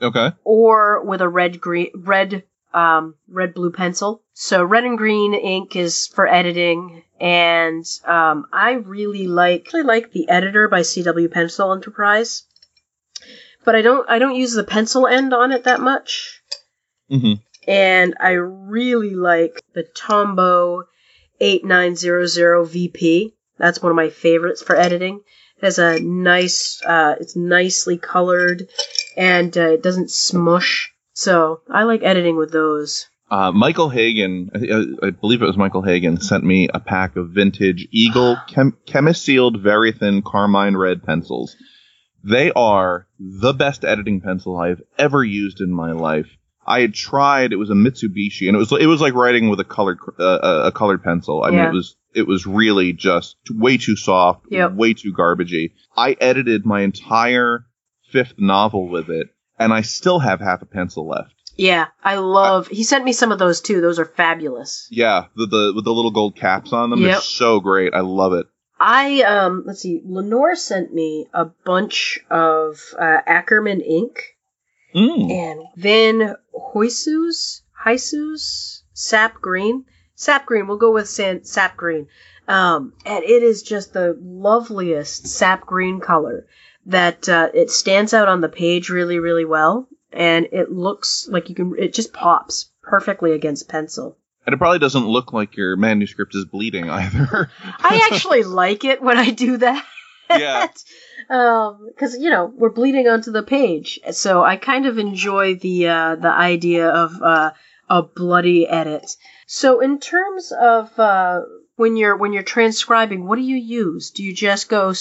Speaker 1: Okay.
Speaker 2: or with a red green red um, red blue pencil. So red and green ink is for editing, and um, I really like really like the editor by CW Pencil Enterprise. But I don't I don't use the pencil end on it that much.
Speaker 1: Mm hmm
Speaker 2: and I really like the Tombow 8900 VP. That's one of my favorites for editing. It has a nice, uh, it's nicely colored, and uh, it doesn't smush. So I like editing with those.
Speaker 1: Uh, Michael Hagen, I, I believe it was Michael Hagen, sent me a pack of vintage Eagle chem- Chemi-Sealed, very thin carmine red pencils. They are the best editing pencil I've ever used in my life. I had tried; it was a Mitsubishi, and it was it was like writing with a colored uh, a colored pencil. I mean, it was it was really just way too soft,
Speaker 2: Yep.
Speaker 1: way too garbagey. I edited my entire fifth novel with it, and I still have half a pencil left.
Speaker 2: Yeah, I love. He sent me some of those too. Those are fabulous.
Speaker 1: Yeah, the, the with the little gold caps on them. They're so great. I love it.
Speaker 2: I um let's see. Lenore sent me a bunch of uh, Ackerman ink
Speaker 1: Mm.
Speaker 2: and Van Hoysus, Hysus, Sap Green. Sap Green. We'll go with san- Sap Green. Um, and it is just the loveliest sap green color that uh, it stands out on the page really, really well, and it looks like you can. It just pops perfectly against pencil.
Speaker 1: And it probably doesn't look like your manuscript is bleeding either.
Speaker 2: I actually like it when I do that.
Speaker 1: Yeah.
Speaker 2: Um, because you know we're bleeding onto the page, so I kind of enjoy the uh, the idea of uh, a bloody edit. So in terms of uh, when you're when you're transcribing, what do you use? Do you just go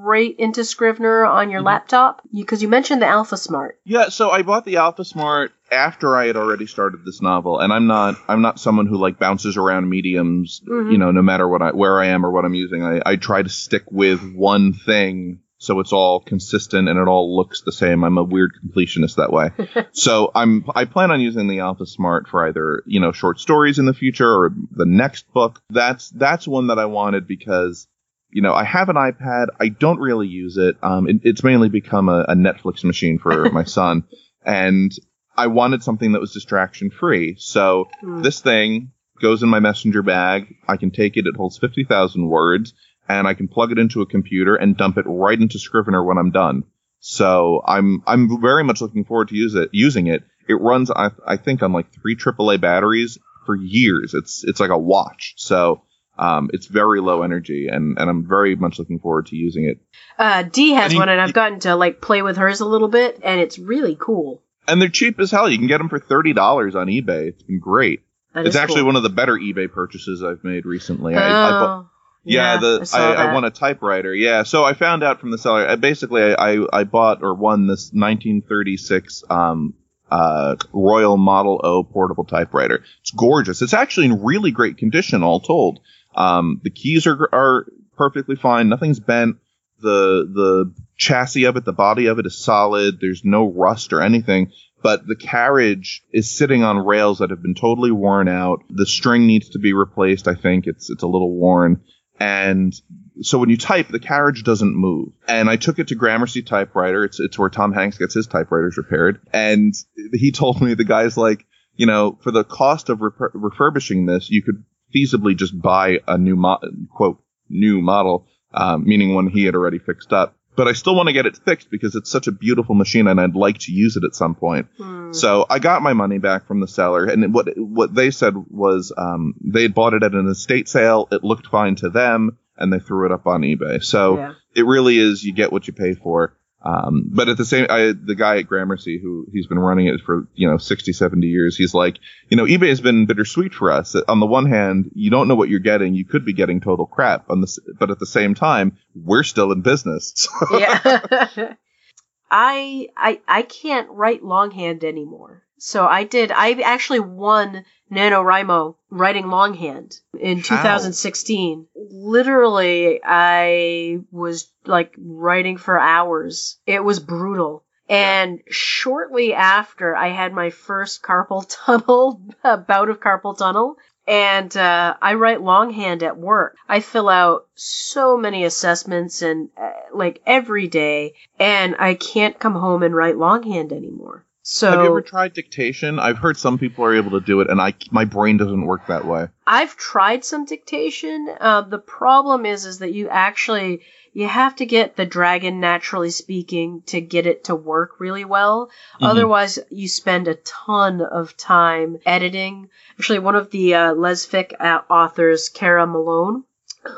Speaker 2: straight into Scrivener on your
Speaker 1: Mhm.
Speaker 2: laptop? Because you, mentioned the Alpha Smart.
Speaker 1: Yeah, so I bought the Alpha Smart after I had already started this novel, and I'm not I'm not someone who like bounces around mediums,
Speaker 2: Mhm.
Speaker 1: you know, no matter what I where I am or what I'm using. I, I try to stick with one thing so it's all consistent and it all looks the same. I'm a weird completionist that way. so I'm I plan on using the Alpha Smart for either, you know, short stories in the future or the next book. That's that's one that I wanted because you know, I have an iPad. I don't really use it. Um, it- it's mainly become a, a Netflix machine for my son, and I wanted something that was distraction free. So
Speaker 2: Hmm.
Speaker 1: this thing goes in my messenger bag. I can take it. It holds fifty thousand words, and I can plug it into a computer and dump it right into Scrivener when I'm done. So I'm I'm very much looking forward to use it using it. It runs I, I think on like three AAA batteries for years. It's it's like a watch. So um, it's very low energy, and, and I'm very much looking forward to using it.
Speaker 2: Uh, D has
Speaker 1: And you-
Speaker 2: one, and I've gotten to like play with hers a little bit, and it's really cool.
Speaker 1: And they're cheap as hell. You can get them for thirty dollars on eBay. It's been great.
Speaker 2: That
Speaker 1: it's actually
Speaker 2: cool.
Speaker 1: one of the better eBay purchases I've made recently. I, I bought,
Speaker 2: Oh,
Speaker 1: yeah,
Speaker 2: I
Speaker 1: the
Speaker 2: saw
Speaker 1: I, I, won a typewriter. Yeah, so I found out from the seller. I, basically, I, I I bought or won this 1936 um uh Royal Model O portable typewriter. It's gorgeous. It's actually in really great condition, all told. Um, the keys are are perfectly fine. Nothing's bent. The the chassis of it, the body of it is solid. There's no rust or anything. But the carriage is sitting on rails that have been totally worn out. The string needs to be replaced. I think it's it's a little worn. And so when you type, the carriage doesn't move. And I took it to Gramercy Typewriter. It's it's where Tom Hanks gets his typewriters repaired. And he told me the guy's like, you know, for the cost of refer- refurbishing this, you could feasibly just buy a new mo- quote new model, um, meaning one he had already fixed up. But I still want to get it fixed because it's such a beautiful machine, and I'd like to use it at some point.
Speaker 2: Hmm.
Speaker 1: So I got my money back from the seller, and what what they said was um, they had bought it at an estate sale. It looked fine to them, and they threw it up on eBay. So
Speaker 2: yeah.
Speaker 1: it really is you get what you pay for. Um, but at the same, I, the guy at Gramercy who he's been running it for you know 60, 70 years, he's like, you know, eBay has been bittersweet for us. On the one hand, you don't know what you're getting. You could be getting total crap. On this, but at the same time, we're still in business.
Speaker 2: Yeah. I I I can't write longhand anymore. So I did. I actually won NaNoWriMo writing longhand in
Speaker 1: How?
Speaker 2: 2016. Literally, I was like writing for hours. It was brutal. And shortly after, I had my first carpal tunnel, a bout of carpal tunnel, and uh, I write longhand at work. I fill out so many assessments and uh, like every day, and I can't come home and write longhand anymore. So
Speaker 1: Have you ever tried dictation? I've heard some people are able to do it, and I my brain doesn't work that way.
Speaker 2: I've tried some dictation. Uh, the problem is, is that you actually you have to get the dragon naturally speaking to get it to work really well.
Speaker 1: Mhm.
Speaker 2: Otherwise, you spend a ton of time editing. Actually, one of the uh, lesfic uh, authors, Kara Malone,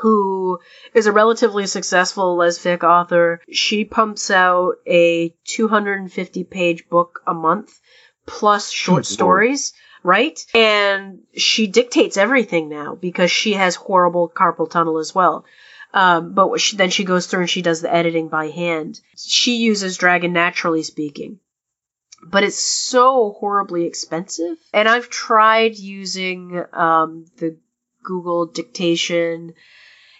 Speaker 2: who is a relatively successful lesfic author, she pumps out a 250 page book a month plus short stories right? And she dictates everything now because she has horrible carpal tunnel as well. Um, but she, then she goes through and she does the editing by hand. She uses Dragon naturally speaking. But it's so horribly expensive. And I've tried using um, the Google dictation.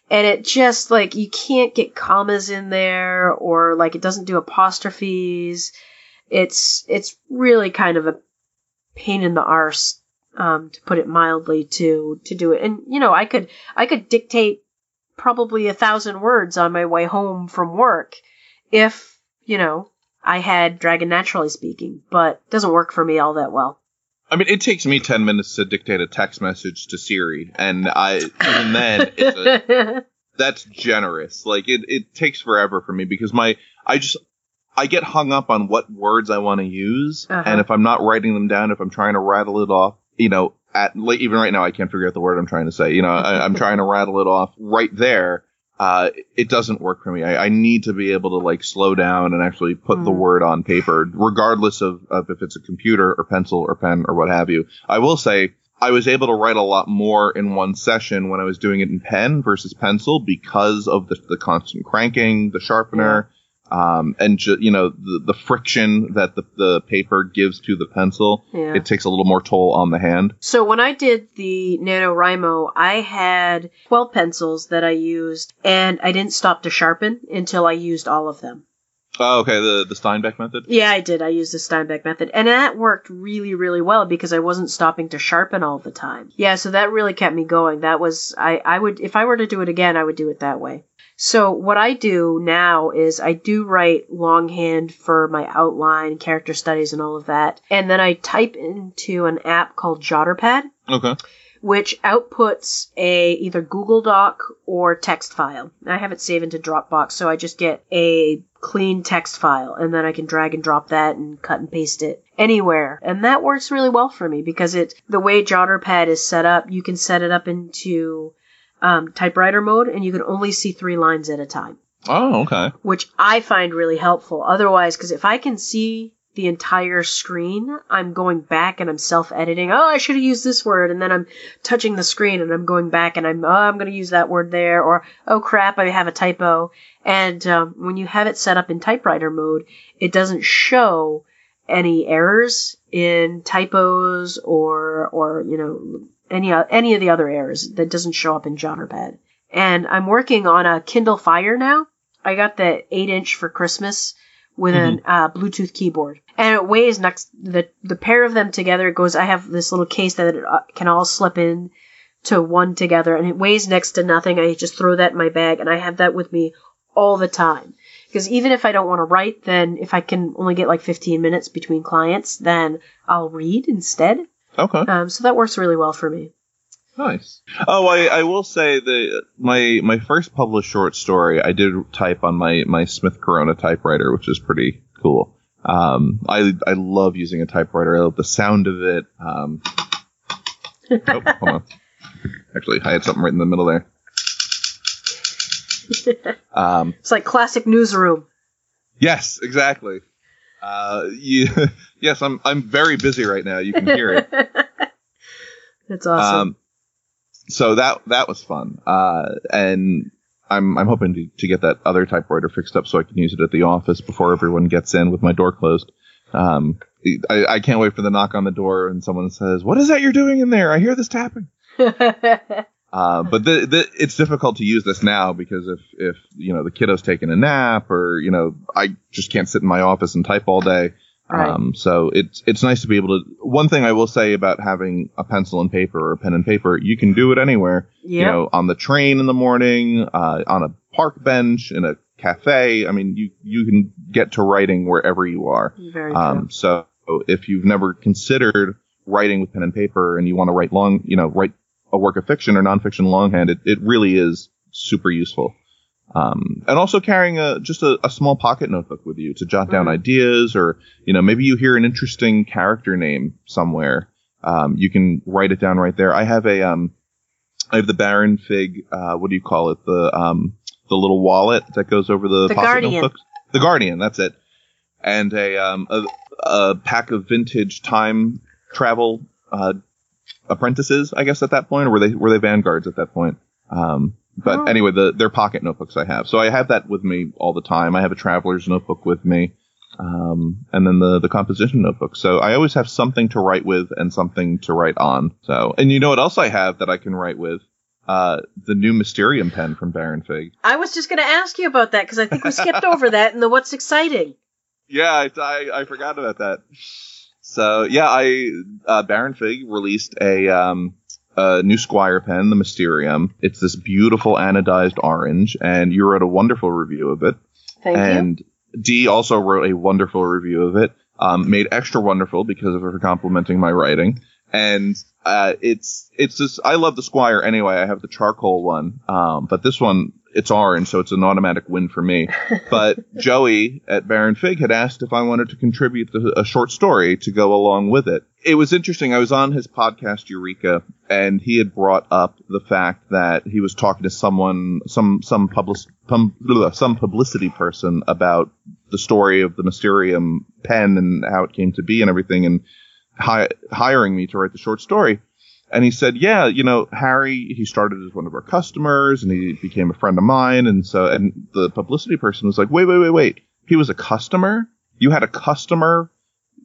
Speaker 2: And it just like you can't get commas in there or like it doesn't do apostrophes. It's it's really kind of a pain in the arse, um, to put it mildly, to to do it. And you know, I could I could dictate probably a thousand words on my way home from work if you know I had Dragon Naturally Speaking, but it doesn't work for me all that well.
Speaker 1: I mean, it takes me ten minutes to dictate a text message to Siri, and I even then it's a, that's generous. Like it, it takes forever for me because my I just I get hung up on what words I want to use,
Speaker 2: Uh-huh.
Speaker 1: and if I'm not writing them down, if I'm trying to rattle it off, you know, at like even right now I can't figure out the word I'm trying to say. You know, I, I'm trying to rattle it off right there. Uh, it doesn't work for me. I, I need to be able to like slow down and actually put the
Speaker 2: Mm.
Speaker 1: word on paper, regardless of, of if it's a computer or pencil or pen or what have you. I will say I was able to write a lot more in one session when I was doing it in pen versus pencil because of the, the constant cranking, the sharpener, um, and ju- you know the, the friction that the, the paper gives to the pencil.
Speaker 2: Yeah.
Speaker 1: It takes a little more toll on the hand.
Speaker 2: So when I did the NaNoWriMo, I had 12 pencils that I used, and I didn't stop to sharpen until I used all of them.
Speaker 1: Oh, okay, the the Steinbeck method.
Speaker 2: Yeah, I did. I used the Steinbeck method, and that worked really, really well because I wasn't stopping to sharpen all the time. Yeah, so that really kept me going. That was I. I would if I were to do it again, I would do it that way. So what I do now is I do write longhand for my outline, character studies, and all of that, and then I type into an app called JotterPad
Speaker 1: Okay.
Speaker 2: which outputs a either Google Doc or text file. I have it saved into Dropbox, so I just get a clean text file, and then I can drag and drop that and cut and paste it anywhere. And that works really well for me because it the way JotterPad is set up, you can set it up into um, typewriter mode, and you can only see three lines at a time
Speaker 1: Oh, okay.
Speaker 2: which I find really helpful. Otherwise, because if I can see the entire screen, I'm going back and I'm self editing. Oh, I should have used this word. And then I'm touching the screen and I'm going back and I'm, oh, I'm going to use that word there. Or, oh crap, I have a typo. And um, when you have it set up in typewriter mode, it doesn't show any errors in typos or, or, you know, any, any of the other errors that doesn't show up in JotterPad. And I'm working on a Kindle Fire now. I got the 8 inch for Christmas with a uh, Bluetooth keyboard. And it weighs next, the, the pair of them together it goes, I have this little case that it uh, can all slip in to one together and it weighs next to nothing. I just throw that in my bag and I have that with me all the time. Because even if I don't want to write, then if I can only get like 15 minutes between clients, then I'll read instead.
Speaker 1: Okay.
Speaker 2: Um, so that works really well for me.
Speaker 1: Nice. Oh, I, I will say the my my first published short story I did type on my my Smith Corona typewriter, which is pretty cool. Um, I I love using a typewriter. I love the sound of it. Um, oh, hold on. Actually, I had something right in the middle there. Um,
Speaker 2: It's like classic newsroom.
Speaker 1: yes, exactly. Uh, you, yes, I'm I'm very busy right now. You can hear it.
Speaker 2: That's awesome.
Speaker 1: Um, so that that was fun, uh, and I'm I'm hoping to, to get that other typewriter fixed up so I can use it at the office before everyone gets in with my door closed. Um, I, I can't wait for the knock on the door and someone says, "What is that you're doing in there? I hear this tapping." Uh, but the, the, it's difficult to use this now because if if you know the kiddo's taking a nap or you know I just can't sit in my office and type all day.
Speaker 2: Right.
Speaker 1: Um, so it's it's nice to be able to. One thing I will say about having a pencil and paper or a pen and paper, you can do it anywhere. You know, on the train in the morning, uh, on a park bench, in a cafe. I mean, you you can get to writing wherever you are.
Speaker 2: Very true.
Speaker 1: Um, so if you've never considered writing with pen and paper and you want to write long, you know, write a work of fiction or nonfiction longhand, it, it really is super useful. Um, and also carrying a just a, a small pocket notebook with you to jot down
Speaker 2: Mhm.
Speaker 1: ideas, or you know maybe you hear an interesting character name somewhere. Um, you can write it down right there. I have a um, I have the Baron Fig. Uh, what do you call it? The um, the little wallet that goes over the,
Speaker 2: The
Speaker 1: pocket
Speaker 2: Guardian.
Speaker 1: notebooks. The Guardian. That's it. And a um a, a pack of vintage time travel uh, apprentices. I guess at that point, or were they were they vanguards at that point? Um, but
Speaker 2: Oh.
Speaker 1: anyway, the their pocket notebooks I have. So I have that with me all the time. I have a traveler's notebook with me. Um, and then the, the composition notebook. So I always have something to write with and something to write on. So, and you know what else I have that I can write with? uh, the new Mysterium pen from Baron Fig.
Speaker 2: I was just going to ask you about that because I think we skipped over that in the what's exciting.
Speaker 1: Yeah, I, I, I forgot about that. So yeah, I uh, Baron Fig released a um, a new Squire pen, the Mysterium. It's this beautiful anodized orange, and you wrote a wonderful review of it.
Speaker 2: Thank
Speaker 1: and Dee also wrote a wonderful review of it. Um, made extra wonderful because of her complimenting my writing. And uh, it's it's just I love the Squire anyway. I have the charcoal one, um, but this one it's orange, so it's an automatic win for me. But Joey at Baron Fig had asked if I wanted to contribute the, a short story to go along with it. It was interesting. I was on his podcast Eureka, and he had brought up the fact that he was talking to someone, some some public, some publicity person about the story of the Mysterium pen and how it came to be and everything, and hi- hiring me to write the short story. And he said, yeah, you know, Harry, he started as one of our customers and he became a friend of mine. And so, and the publicity person was like, wait, wait, wait, wait. He was a customer. You had a customer,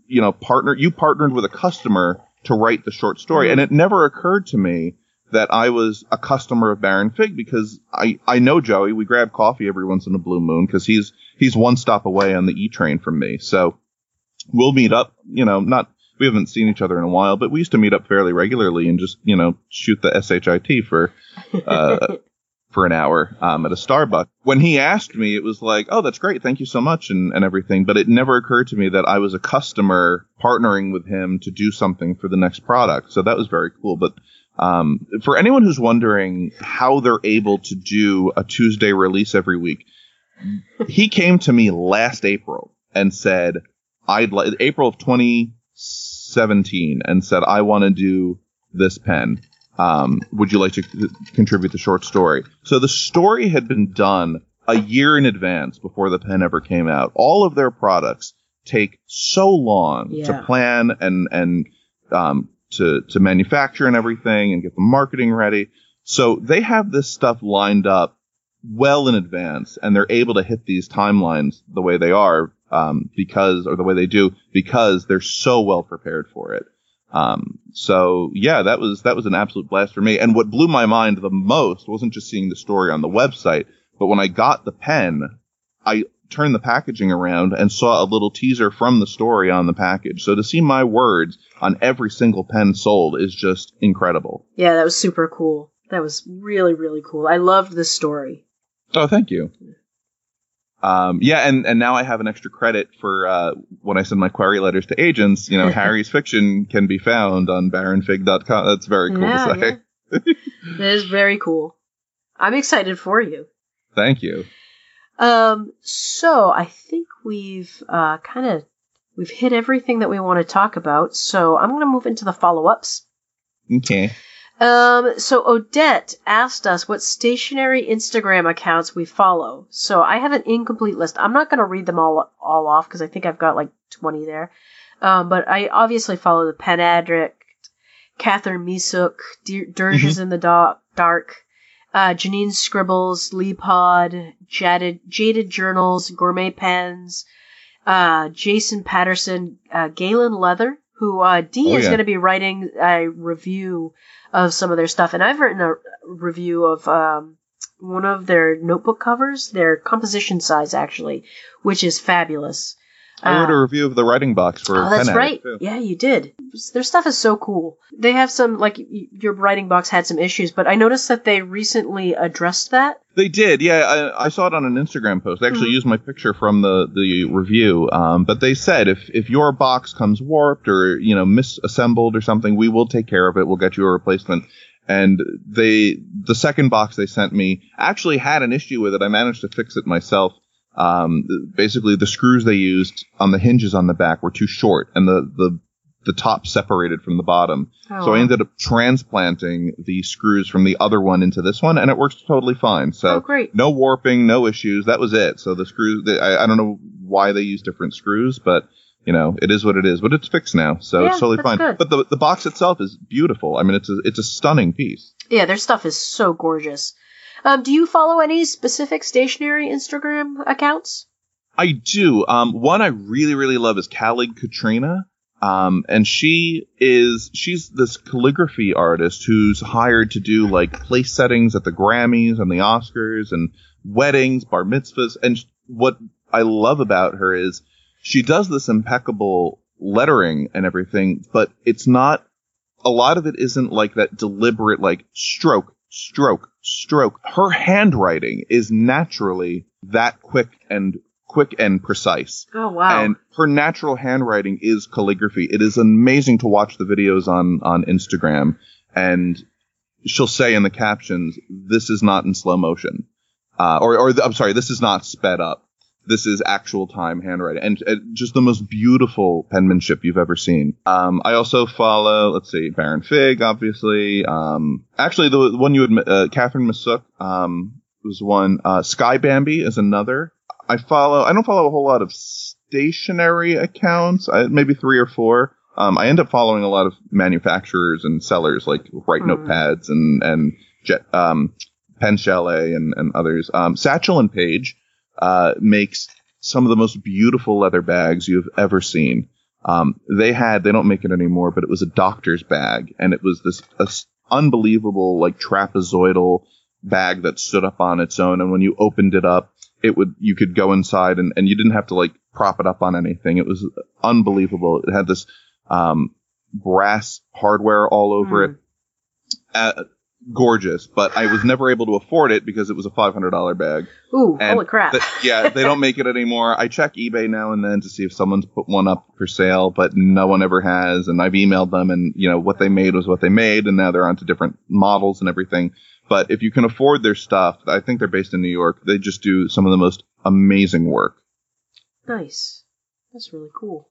Speaker 1: you know, partner, you partnered with a customer to write the short story. Mm-hmm. And it never occurred to me that I was a customer of Baron Fig because I, I know Joey. We grab coffee every once in a blue moon because he's, he's one stop away on the E train from me. So we'll meet up, you know, not, we haven't seen each other in a while, but we used to meet up fairly regularly and just, you know, shoot the SHIT for, uh, for an hour, um, at a Starbucks. When he asked me, it was like, oh, that's great. Thank you so much and, and everything. But it never occurred to me that I was a customer partnering with him to do something for the next product. So that was very cool. But, um, for anyone who's wondering how they're able to do a Tuesday release every week, he came to me last April and said, I'd like April of 20, 17 and said, I want to do this pen. Um, would you like to c- contribute the short story? So the story had been done a year in advance before the pen ever came out. All of their products take so long
Speaker 2: Yeah.
Speaker 1: to plan and, and, um, to, to manufacture and everything and get the marketing ready. So they have this stuff lined up well in advance and they're able to hit these timelines the way they are um, because or the way they do because they're so well prepared for it. Um, so yeah, that was that was an absolute blast for me. And what blew my mind the most wasn't just seeing the story on the website, but when I got the pen, I turned the packaging around and saw a little teaser from the story on the package. So to see my words on every single pen sold is just incredible.
Speaker 2: Yeah, that was super cool. That was really, really cool. I loved the story.
Speaker 1: Oh, thank you. Um, yeah, and, and now I have an extra credit for uh, when I send my query letters to agents. You know, Harry's fiction can be found on baronfig.com. That's very cool
Speaker 2: Yeah,
Speaker 1: to say.
Speaker 2: yeah. That is very cool. I'm excited for you.
Speaker 1: Thank you.
Speaker 2: Um, so I think we've uh, kind of we've hit everything that we want to talk about. So I'm going to move into the follow-ups.
Speaker 1: Okay.
Speaker 2: Um, so Odette asked us what stationery Instagram accounts we follow. So I have an incomplete list. I'm not going to read them all all off because I think I've got like 20 there. Um, but I obviously follow the Pen Addict, Catherine Misuk, D- Dirge is in the Dark, uh, Janine Scribbles, Lee Pod, Jaded, Jaded Journals, Gourmet Pens, uh, Jason Patterson, uh, Galen Leather, who uh, Dee
Speaker 1: Oh,
Speaker 2: is
Speaker 1: yeah.
Speaker 2: going to be writing a review of some of their stuff, and I've written a review of um, one of their notebook covers, their composition size actually, which is fabulous.
Speaker 1: I wrote a review of the writing box for
Speaker 2: Oh, that's
Speaker 1: Pen
Speaker 2: right.
Speaker 1: Addict.
Speaker 2: Yeah, you did. Their stuff is so cool. They have some like your writing box had some issues, but I noticed that they recently addressed that.
Speaker 1: They did, yeah. I, I saw it on an Instagram post. They actually
Speaker 2: Mhm.
Speaker 1: used my picture from the the review. Um, but they said if if your box comes warped or you know misassembled or something, we will take care of it. We'll get you a replacement. And they the second box they sent me actually had an issue with it. I managed to fix it myself. Um, basically, the screws they used on the hinges on the back were too short, and the the the top separated from the bottom. Oh. So I ended up transplanting the screws from the other one into this one, and it works totally fine. So
Speaker 2: oh, great.
Speaker 1: no warping, no issues. That was it. So the screws, the, I, I don't know why they use different screws, but you know, it is what it is. But it's fixed now, so
Speaker 2: Yeah,
Speaker 1: it's totally fine.
Speaker 2: good.
Speaker 1: But the the box itself is beautiful. I mean, it's a it's a stunning piece.
Speaker 2: Yeah, their stuff is so gorgeous. Um, do you follow any specific stationery Instagram accounts?
Speaker 1: I do. Um, one I really really love is Calig Katrina. Um, and she is she's this calligraphy artist who's hired to do like place settings at the Grammys and the Oscars and weddings, bar mitzvahs. And what I love about her is she does this impeccable lettering and everything, but it's not a lot of it isn't like that deliberate like stroke, stroke, stroke. Her handwriting is naturally that quick and quick and precise.
Speaker 2: Oh wow!
Speaker 1: And her natural handwriting is calligraphy. It is amazing to watch the videos on on Instagram, and she'll say in the captions, "This is not in slow motion," uh, or or I'm sorry, this is not sped up. This is actual time handwriting, and, and just the most beautiful penmanship you've ever seen. Um, I also follow, let's see, Baron Fig, obviously. Um, actually, the one you had, uh, Catherine Masuk, um, was one. Uh, Sky Bambi is another. I follow. I don't follow a whole lot of stationery accounts. I, maybe three or four. Um, I end up following a lot of manufacturers and sellers like Write
Speaker 2: Mm.
Speaker 1: Notepads and and Jet, um, Pen Chalet and and others. Um, Satchel and Page uh, makes some of the most beautiful leather bags you've ever seen. Um, they had, they don't make it anymore, but it was a doctor's bag, and it was this s- unbelievable like trapezoidal bag that stood up on its own. And when you opened it up, it would you could go inside, and, and you didn't have to like prop it up on anything. It was unbelievable. It had this um, brass hardware all over
Speaker 2: Mm.
Speaker 1: it. Uh, gorgeous, but I was never able to afford it because it was a five hundred dollar bag.
Speaker 2: Ooh,
Speaker 1: And
Speaker 2: holy crap!
Speaker 1: Th- yeah, they don't make it anymore. I check eBay now and then to see if someone's put one up for sale, but no one ever has. And I've emailed them, and you know what they made was what they made, and now they're onto different models and everything. But if you can afford their stuff, I think they're based in New York. They just do some of the most amazing work.
Speaker 2: Nice. That's really cool.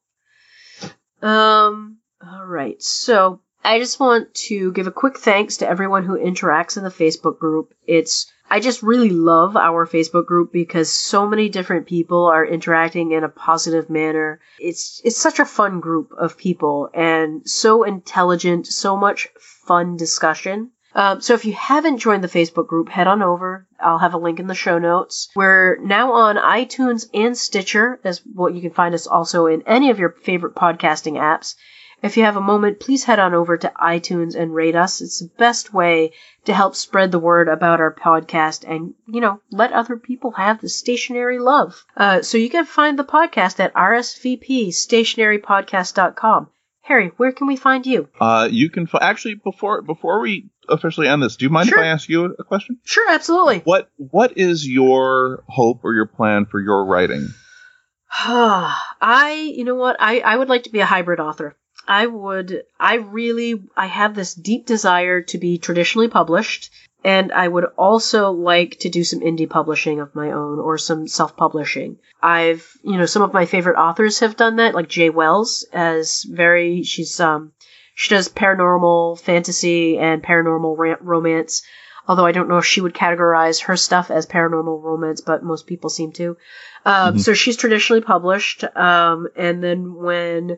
Speaker 2: Um, all right. So I just want to give a quick thanks to everyone who interacts in the Facebook group. It's I just really love our Facebook group because so many different people are interacting in a positive manner. It's it's such a fun group of people and so intelligent, so much fun discussion. Um, so if you haven't joined the Facebook group, head on over. I'll have a link in the show notes. We're now on iTunes and Stitcher, as what you can find us also in any of your favorite podcasting apps. If you have a moment, please head on over to iTunes and rate us. It's the best way to help spread the word about our podcast and, you know, let other people have the stationery love. Uh, so you can find the podcast at rsvpstationarypodcast.com. Harry, where can we find you?
Speaker 1: Uh, you can fi- actually before before we officially end this, do you mind
Speaker 2: Sure.
Speaker 1: if I ask you a, a question?
Speaker 2: Sure, absolutely.
Speaker 1: What what is your hope or your plan for your writing?
Speaker 2: I, you know what? I, I would like to be a hybrid author. I would, I really, I have this deep desire to be traditionally published, and I would also like to do some indie publishing of my own or some self publishing. I've, you know, some of my favorite authors have done that, like Jaye Wells, as very, she's, um, she does paranormal fantasy and paranormal ra- romance. Although I don't know if she would categorize her stuff as paranormal romance, but most people seem to. Um,
Speaker 1: Mhm.
Speaker 2: So she's traditionally published, um, and then when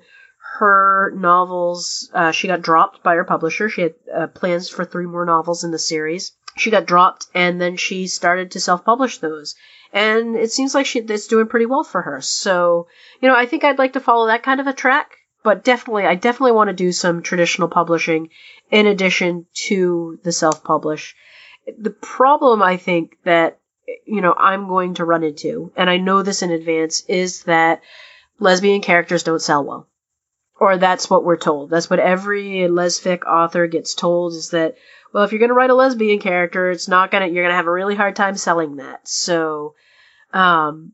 Speaker 2: her novels, uh, she got dropped by her publisher. She had uh, plans for three more novels in the series. She got dropped, and then she started to self-publish those. And it seems like she, it's doing pretty well for her. So, you know, I think I'd like to follow that kind of a track. But definitely, I definitely want to do some traditional publishing in addition to the self-publish. The problem I think that you know I'm going to run into, and I know this in advance, is that lesbian characters don't sell well. Or that's what we're told. That's what every lesfic author gets told is that, well, if you're going to write a lesbian character, it's not going to, you're going to have a really hard time selling that. So, um,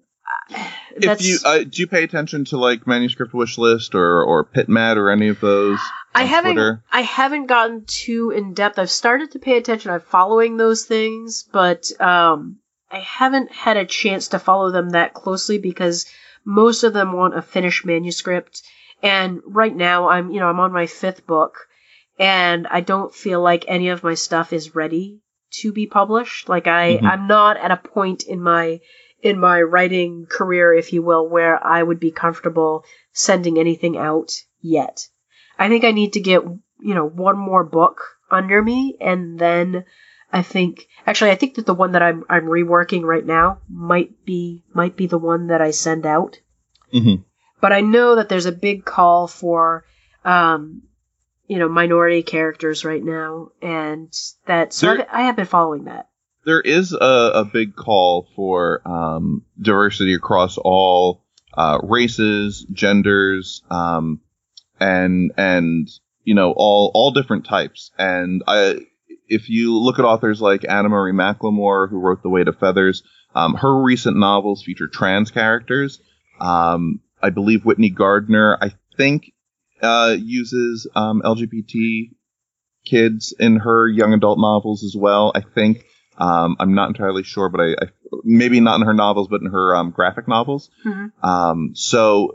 Speaker 1: if you uh, do you pay attention to like manuscript wish list or or PitMad or any of those
Speaker 2: I haven't,
Speaker 1: Twitter?
Speaker 2: I haven't gotten too in depth. I've started to pay attention. I'm following those things, but, um, I haven't had a chance to follow them that closely because most of them want a finished manuscript. And right now I'm, you know, I'm on my fifth book and I don't feel like any of my stuff is ready to be published. Like I,
Speaker 1: Mhm.
Speaker 2: I'm not at a point in my, in my writing career, if you will, where I would be comfortable sending anything out yet. I think I need to get, you know, one more book under me and then I think actually I think that the one that I'm I'm reworking right now might be might be the one that I send out.
Speaker 1: Mhm.
Speaker 2: But I know that there's a big call for, um, you know, minority characters right now, and that so
Speaker 1: There-
Speaker 2: I, have been following that.
Speaker 1: there is a, a big call for um, diversity across all uh, races, genders, um, and and you know all all different types. And I, if you look at authors like Anna Marie McLemore, who wrote The Weight of Feathers, um, her recent novels feature trans characters. Um, I believe Whitney Gardner, I think, uh, uses um, LGBT kids in her young adult novels as well. I think. Um, I'm not entirely sure, but I, I maybe not in her novels, but in her um, graphic novels.
Speaker 2: Mhm.
Speaker 1: Um, so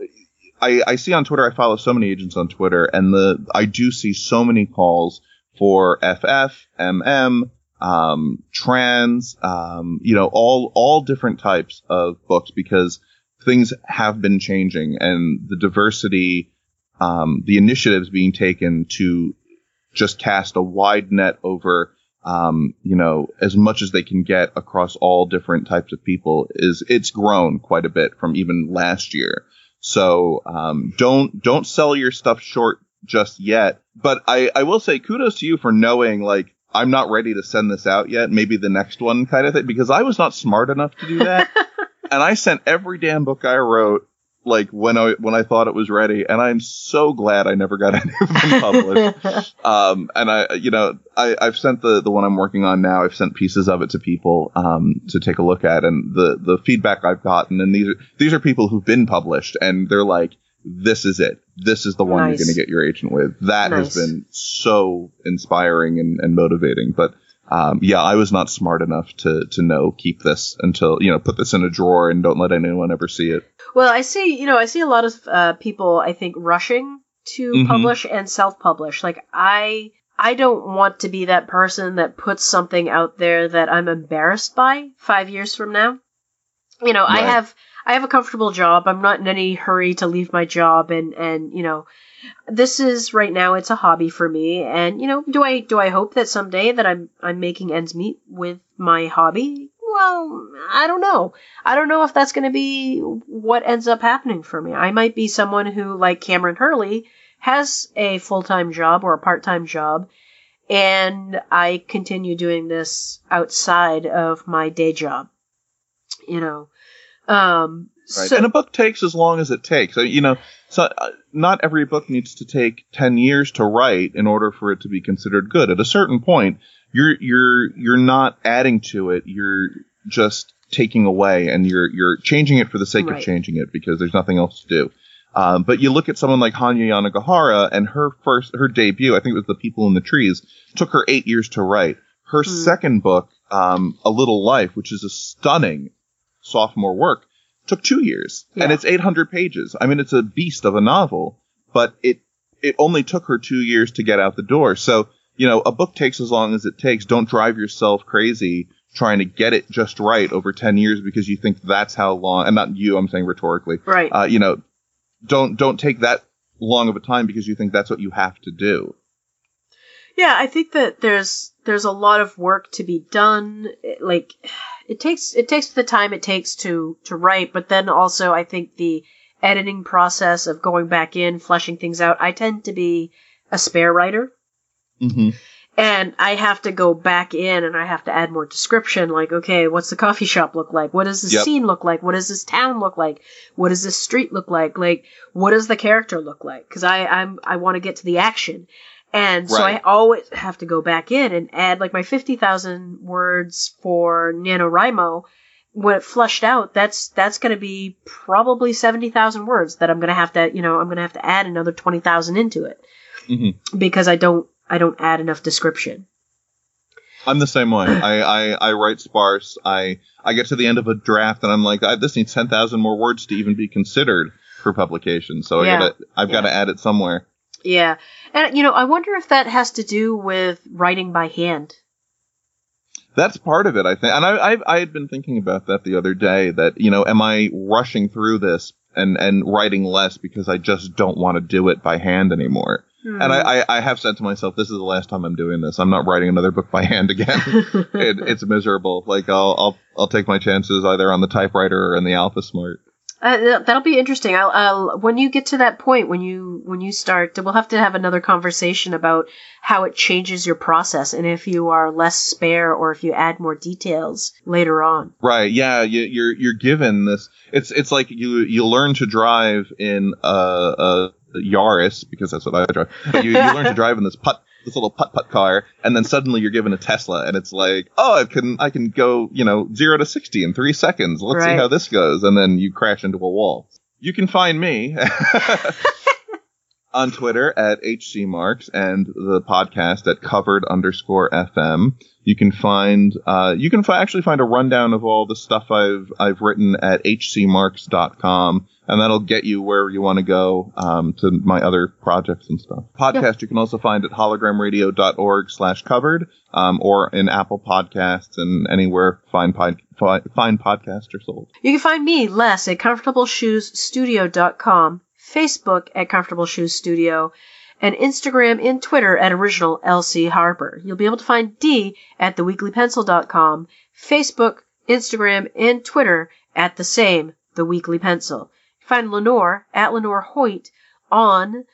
Speaker 1: I, I see on Twitter, I follow so many agents on Twitter, and the I do see so many calls for FF, MM, um, trans, um, you know, all all different types of books because things have been changing, and the diversity, um, the initiatives being taken to just cast a wide net over um, you know, as much as they can get across all different types of people is it's grown quite a bit from even last year. So um, don't don't sell your stuff short just yet. But I, I will say kudos to you for knowing like I'm not ready to send this out yet. Maybe the next one kind of thing because I was not smart enough to do that. and I sent every damn book I wrote like when I when I thought it was ready, and I'm so glad I never got any of them published. um, and I, you know, I, I've sent the the one I'm working on now. I've sent pieces of it to people um, to take a look at, and the the feedback I've gotten, and these are these are people who've been published, and they're like, "This is it. This is the one
Speaker 2: Nice.
Speaker 1: you're going to get your agent with." That
Speaker 2: Nice.
Speaker 1: has been so inspiring and, and motivating, but. Um, yeah, I was not smart enough to to know keep this until you know put this in a drawer and don't let anyone ever see it.
Speaker 2: Well, I see, you know, I see a lot of uh, people, I think, rushing to
Speaker 1: Mhm.
Speaker 2: publish and self-publish. Like, I, I don't want to be that person that puts something out there that I'm embarrassed by five years from now. You know, I have, I have a comfortable job. I'm not in any hurry to leave my job, and and you know, this is right now. It's a hobby for me, and you know, do I do I hope that someday that I'm I'm making ends meet with my hobby? Well, I don't know. I don't know if that's going to be what ends up happening for me. I might be someone who, like Kameron Hurley, has a full time job or a part time job, and I continue doing this outside of my day job. You know, um,
Speaker 1: Right. and a book takes as long as it takes. You know, so uh, not every book needs to take 10 years to write in order for it to be considered good. At a certain point, you're you're you're not adding to it. You're just taking away and you're you're changing it for the sake
Speaker 2: Right.
Speaker 1: of changing it because there's nothing else to do. Um, but you look at someone like Hanya Yanagihara and her first her debut, I think it was The People in the Trees, took her 8 years to write. Her
Speaker 2: Hmm.
Speaker 1: second book, um, A Little Life, which is a stunning sophomore work, took two years and it's 800 pages. I mean, it's a beast of a novel, but it, it only took her two years to get out the door. So, you know, a book takes as long as it takes. Don't drive yourself crazy trying to get it just right over 10 years because you think that's how long, and not you, I'm saying rhetorically,
Speaker 2: right.
Speaker 1: uh, you know, don't, don't take that long of a time because you think that's what you have to do.
Speaker 2: Yeah, I think that there's there's a lot of work to be done. Like it takes it takes the time it takes to to write, but then also I think the editing process of going back in, fleshing things out. I tend to be a spare writer,
Speaker 1: Mm-hmm.
Speaker 2: and I have to go back in and I have to add more description. Like, okay, what's the coffee shop look like? What does this
Speaker 1: Yep.
Speaker 2: scene look like? What does this town look like? What does this street look like? Like, what does the character look like? Because I I'm I want to get to the action. And so I always have to go back in and add like my 50,000 words for NaNoWriMo. When it flushed out, that's, that's gonna be probably 70,000 words that I'm gonna have to, you know, I'm gonna have to add another 20,000 into it.
Speaker 1: Mm-hmm.
Speaker 2: Because I don't, I don't add enough description.
Speaker 1: I'm the same way. I, I, I write sparse. I, I get to the end of a draft and I'm like, I, this needs 10,000 more words to even be considered for publication. So
Speaker 2: Yeah.
Speaker 1: I gotta, I've got to add it somewhere.
Speaker 2: Yeah. And, you know, I wonder if that has to do with writing by hand.
Speaker 1: That's part of it, I think. And I, I, I had been thinking about that the other day that, you know, am I rushing through this and, and writing less because I just don't want to do it by hand anymore?
Speaker 2: Hmm.
Speaker 1: And I, I, I have said to myself, this is the last time I'm doing this. I'm not writing another book by hand again. it, it's miserable. Like I'll, I'll, I'll take my chances either on the typewriter or in the Alpha Smart.
Speaker 2: Uh, that'll be interesting. I'll, I'll, when you get to that point, when you when you start, we'll have to have another conversation about how it changes your process and if you are less spare or if you add more details later on.
Speaker 1: Right. Yeah. You, you're you're given this. It's it's like you you learn to drive in a, a Yaris because that's what I drive. You, you learn to drive in this putt this little putt putt car, and then suddenly you're given a Tesla, and it's like, oh, I can I can go you know zero to sixty in three seconds. Let's right. see how this goes, and then you crash into a wall. You can find me on Twitter at hcmarks and the podcast at covered underscore fm. You can find uh, you can fi- actually find a rundown of all the stuff I've I've written at hcmarks.com and that'll get you where you want to go um, to my other projects and stuff. Podcast yeah. you can also find at hologramradio.org slash covered um, or in Apple Podcasts and anywhere fine, pod, fine podcasts are sold.
Speaker 2: You can find me, Les, at comfortableshoesstudio.com, Facebook at Comfortable Shoes Studio, and Instagram and Twitter at Original LC Harper. You'll be able to find D at theweeklypencil.com, Facebook, Instagram, and Twitter at the same, The Weekly Pencil. Find Lenore at Lenore Hoyt on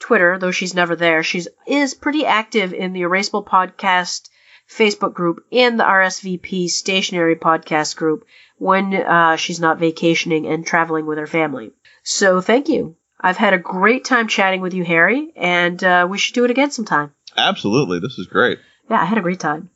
Speaker 2: Twitter, though she's never there. She is pretty active in the Erasable Podcast Facebook group and the RSVP Stationery Podcast group when uh, she's not vacationing and traveling with her family. So thank you. I've had a great time chatting with you, Harry, and uh, we should do it again sometime.
Speaker 1: Absolutely. This is great.
Speaker 2: Yeah, I had a great time.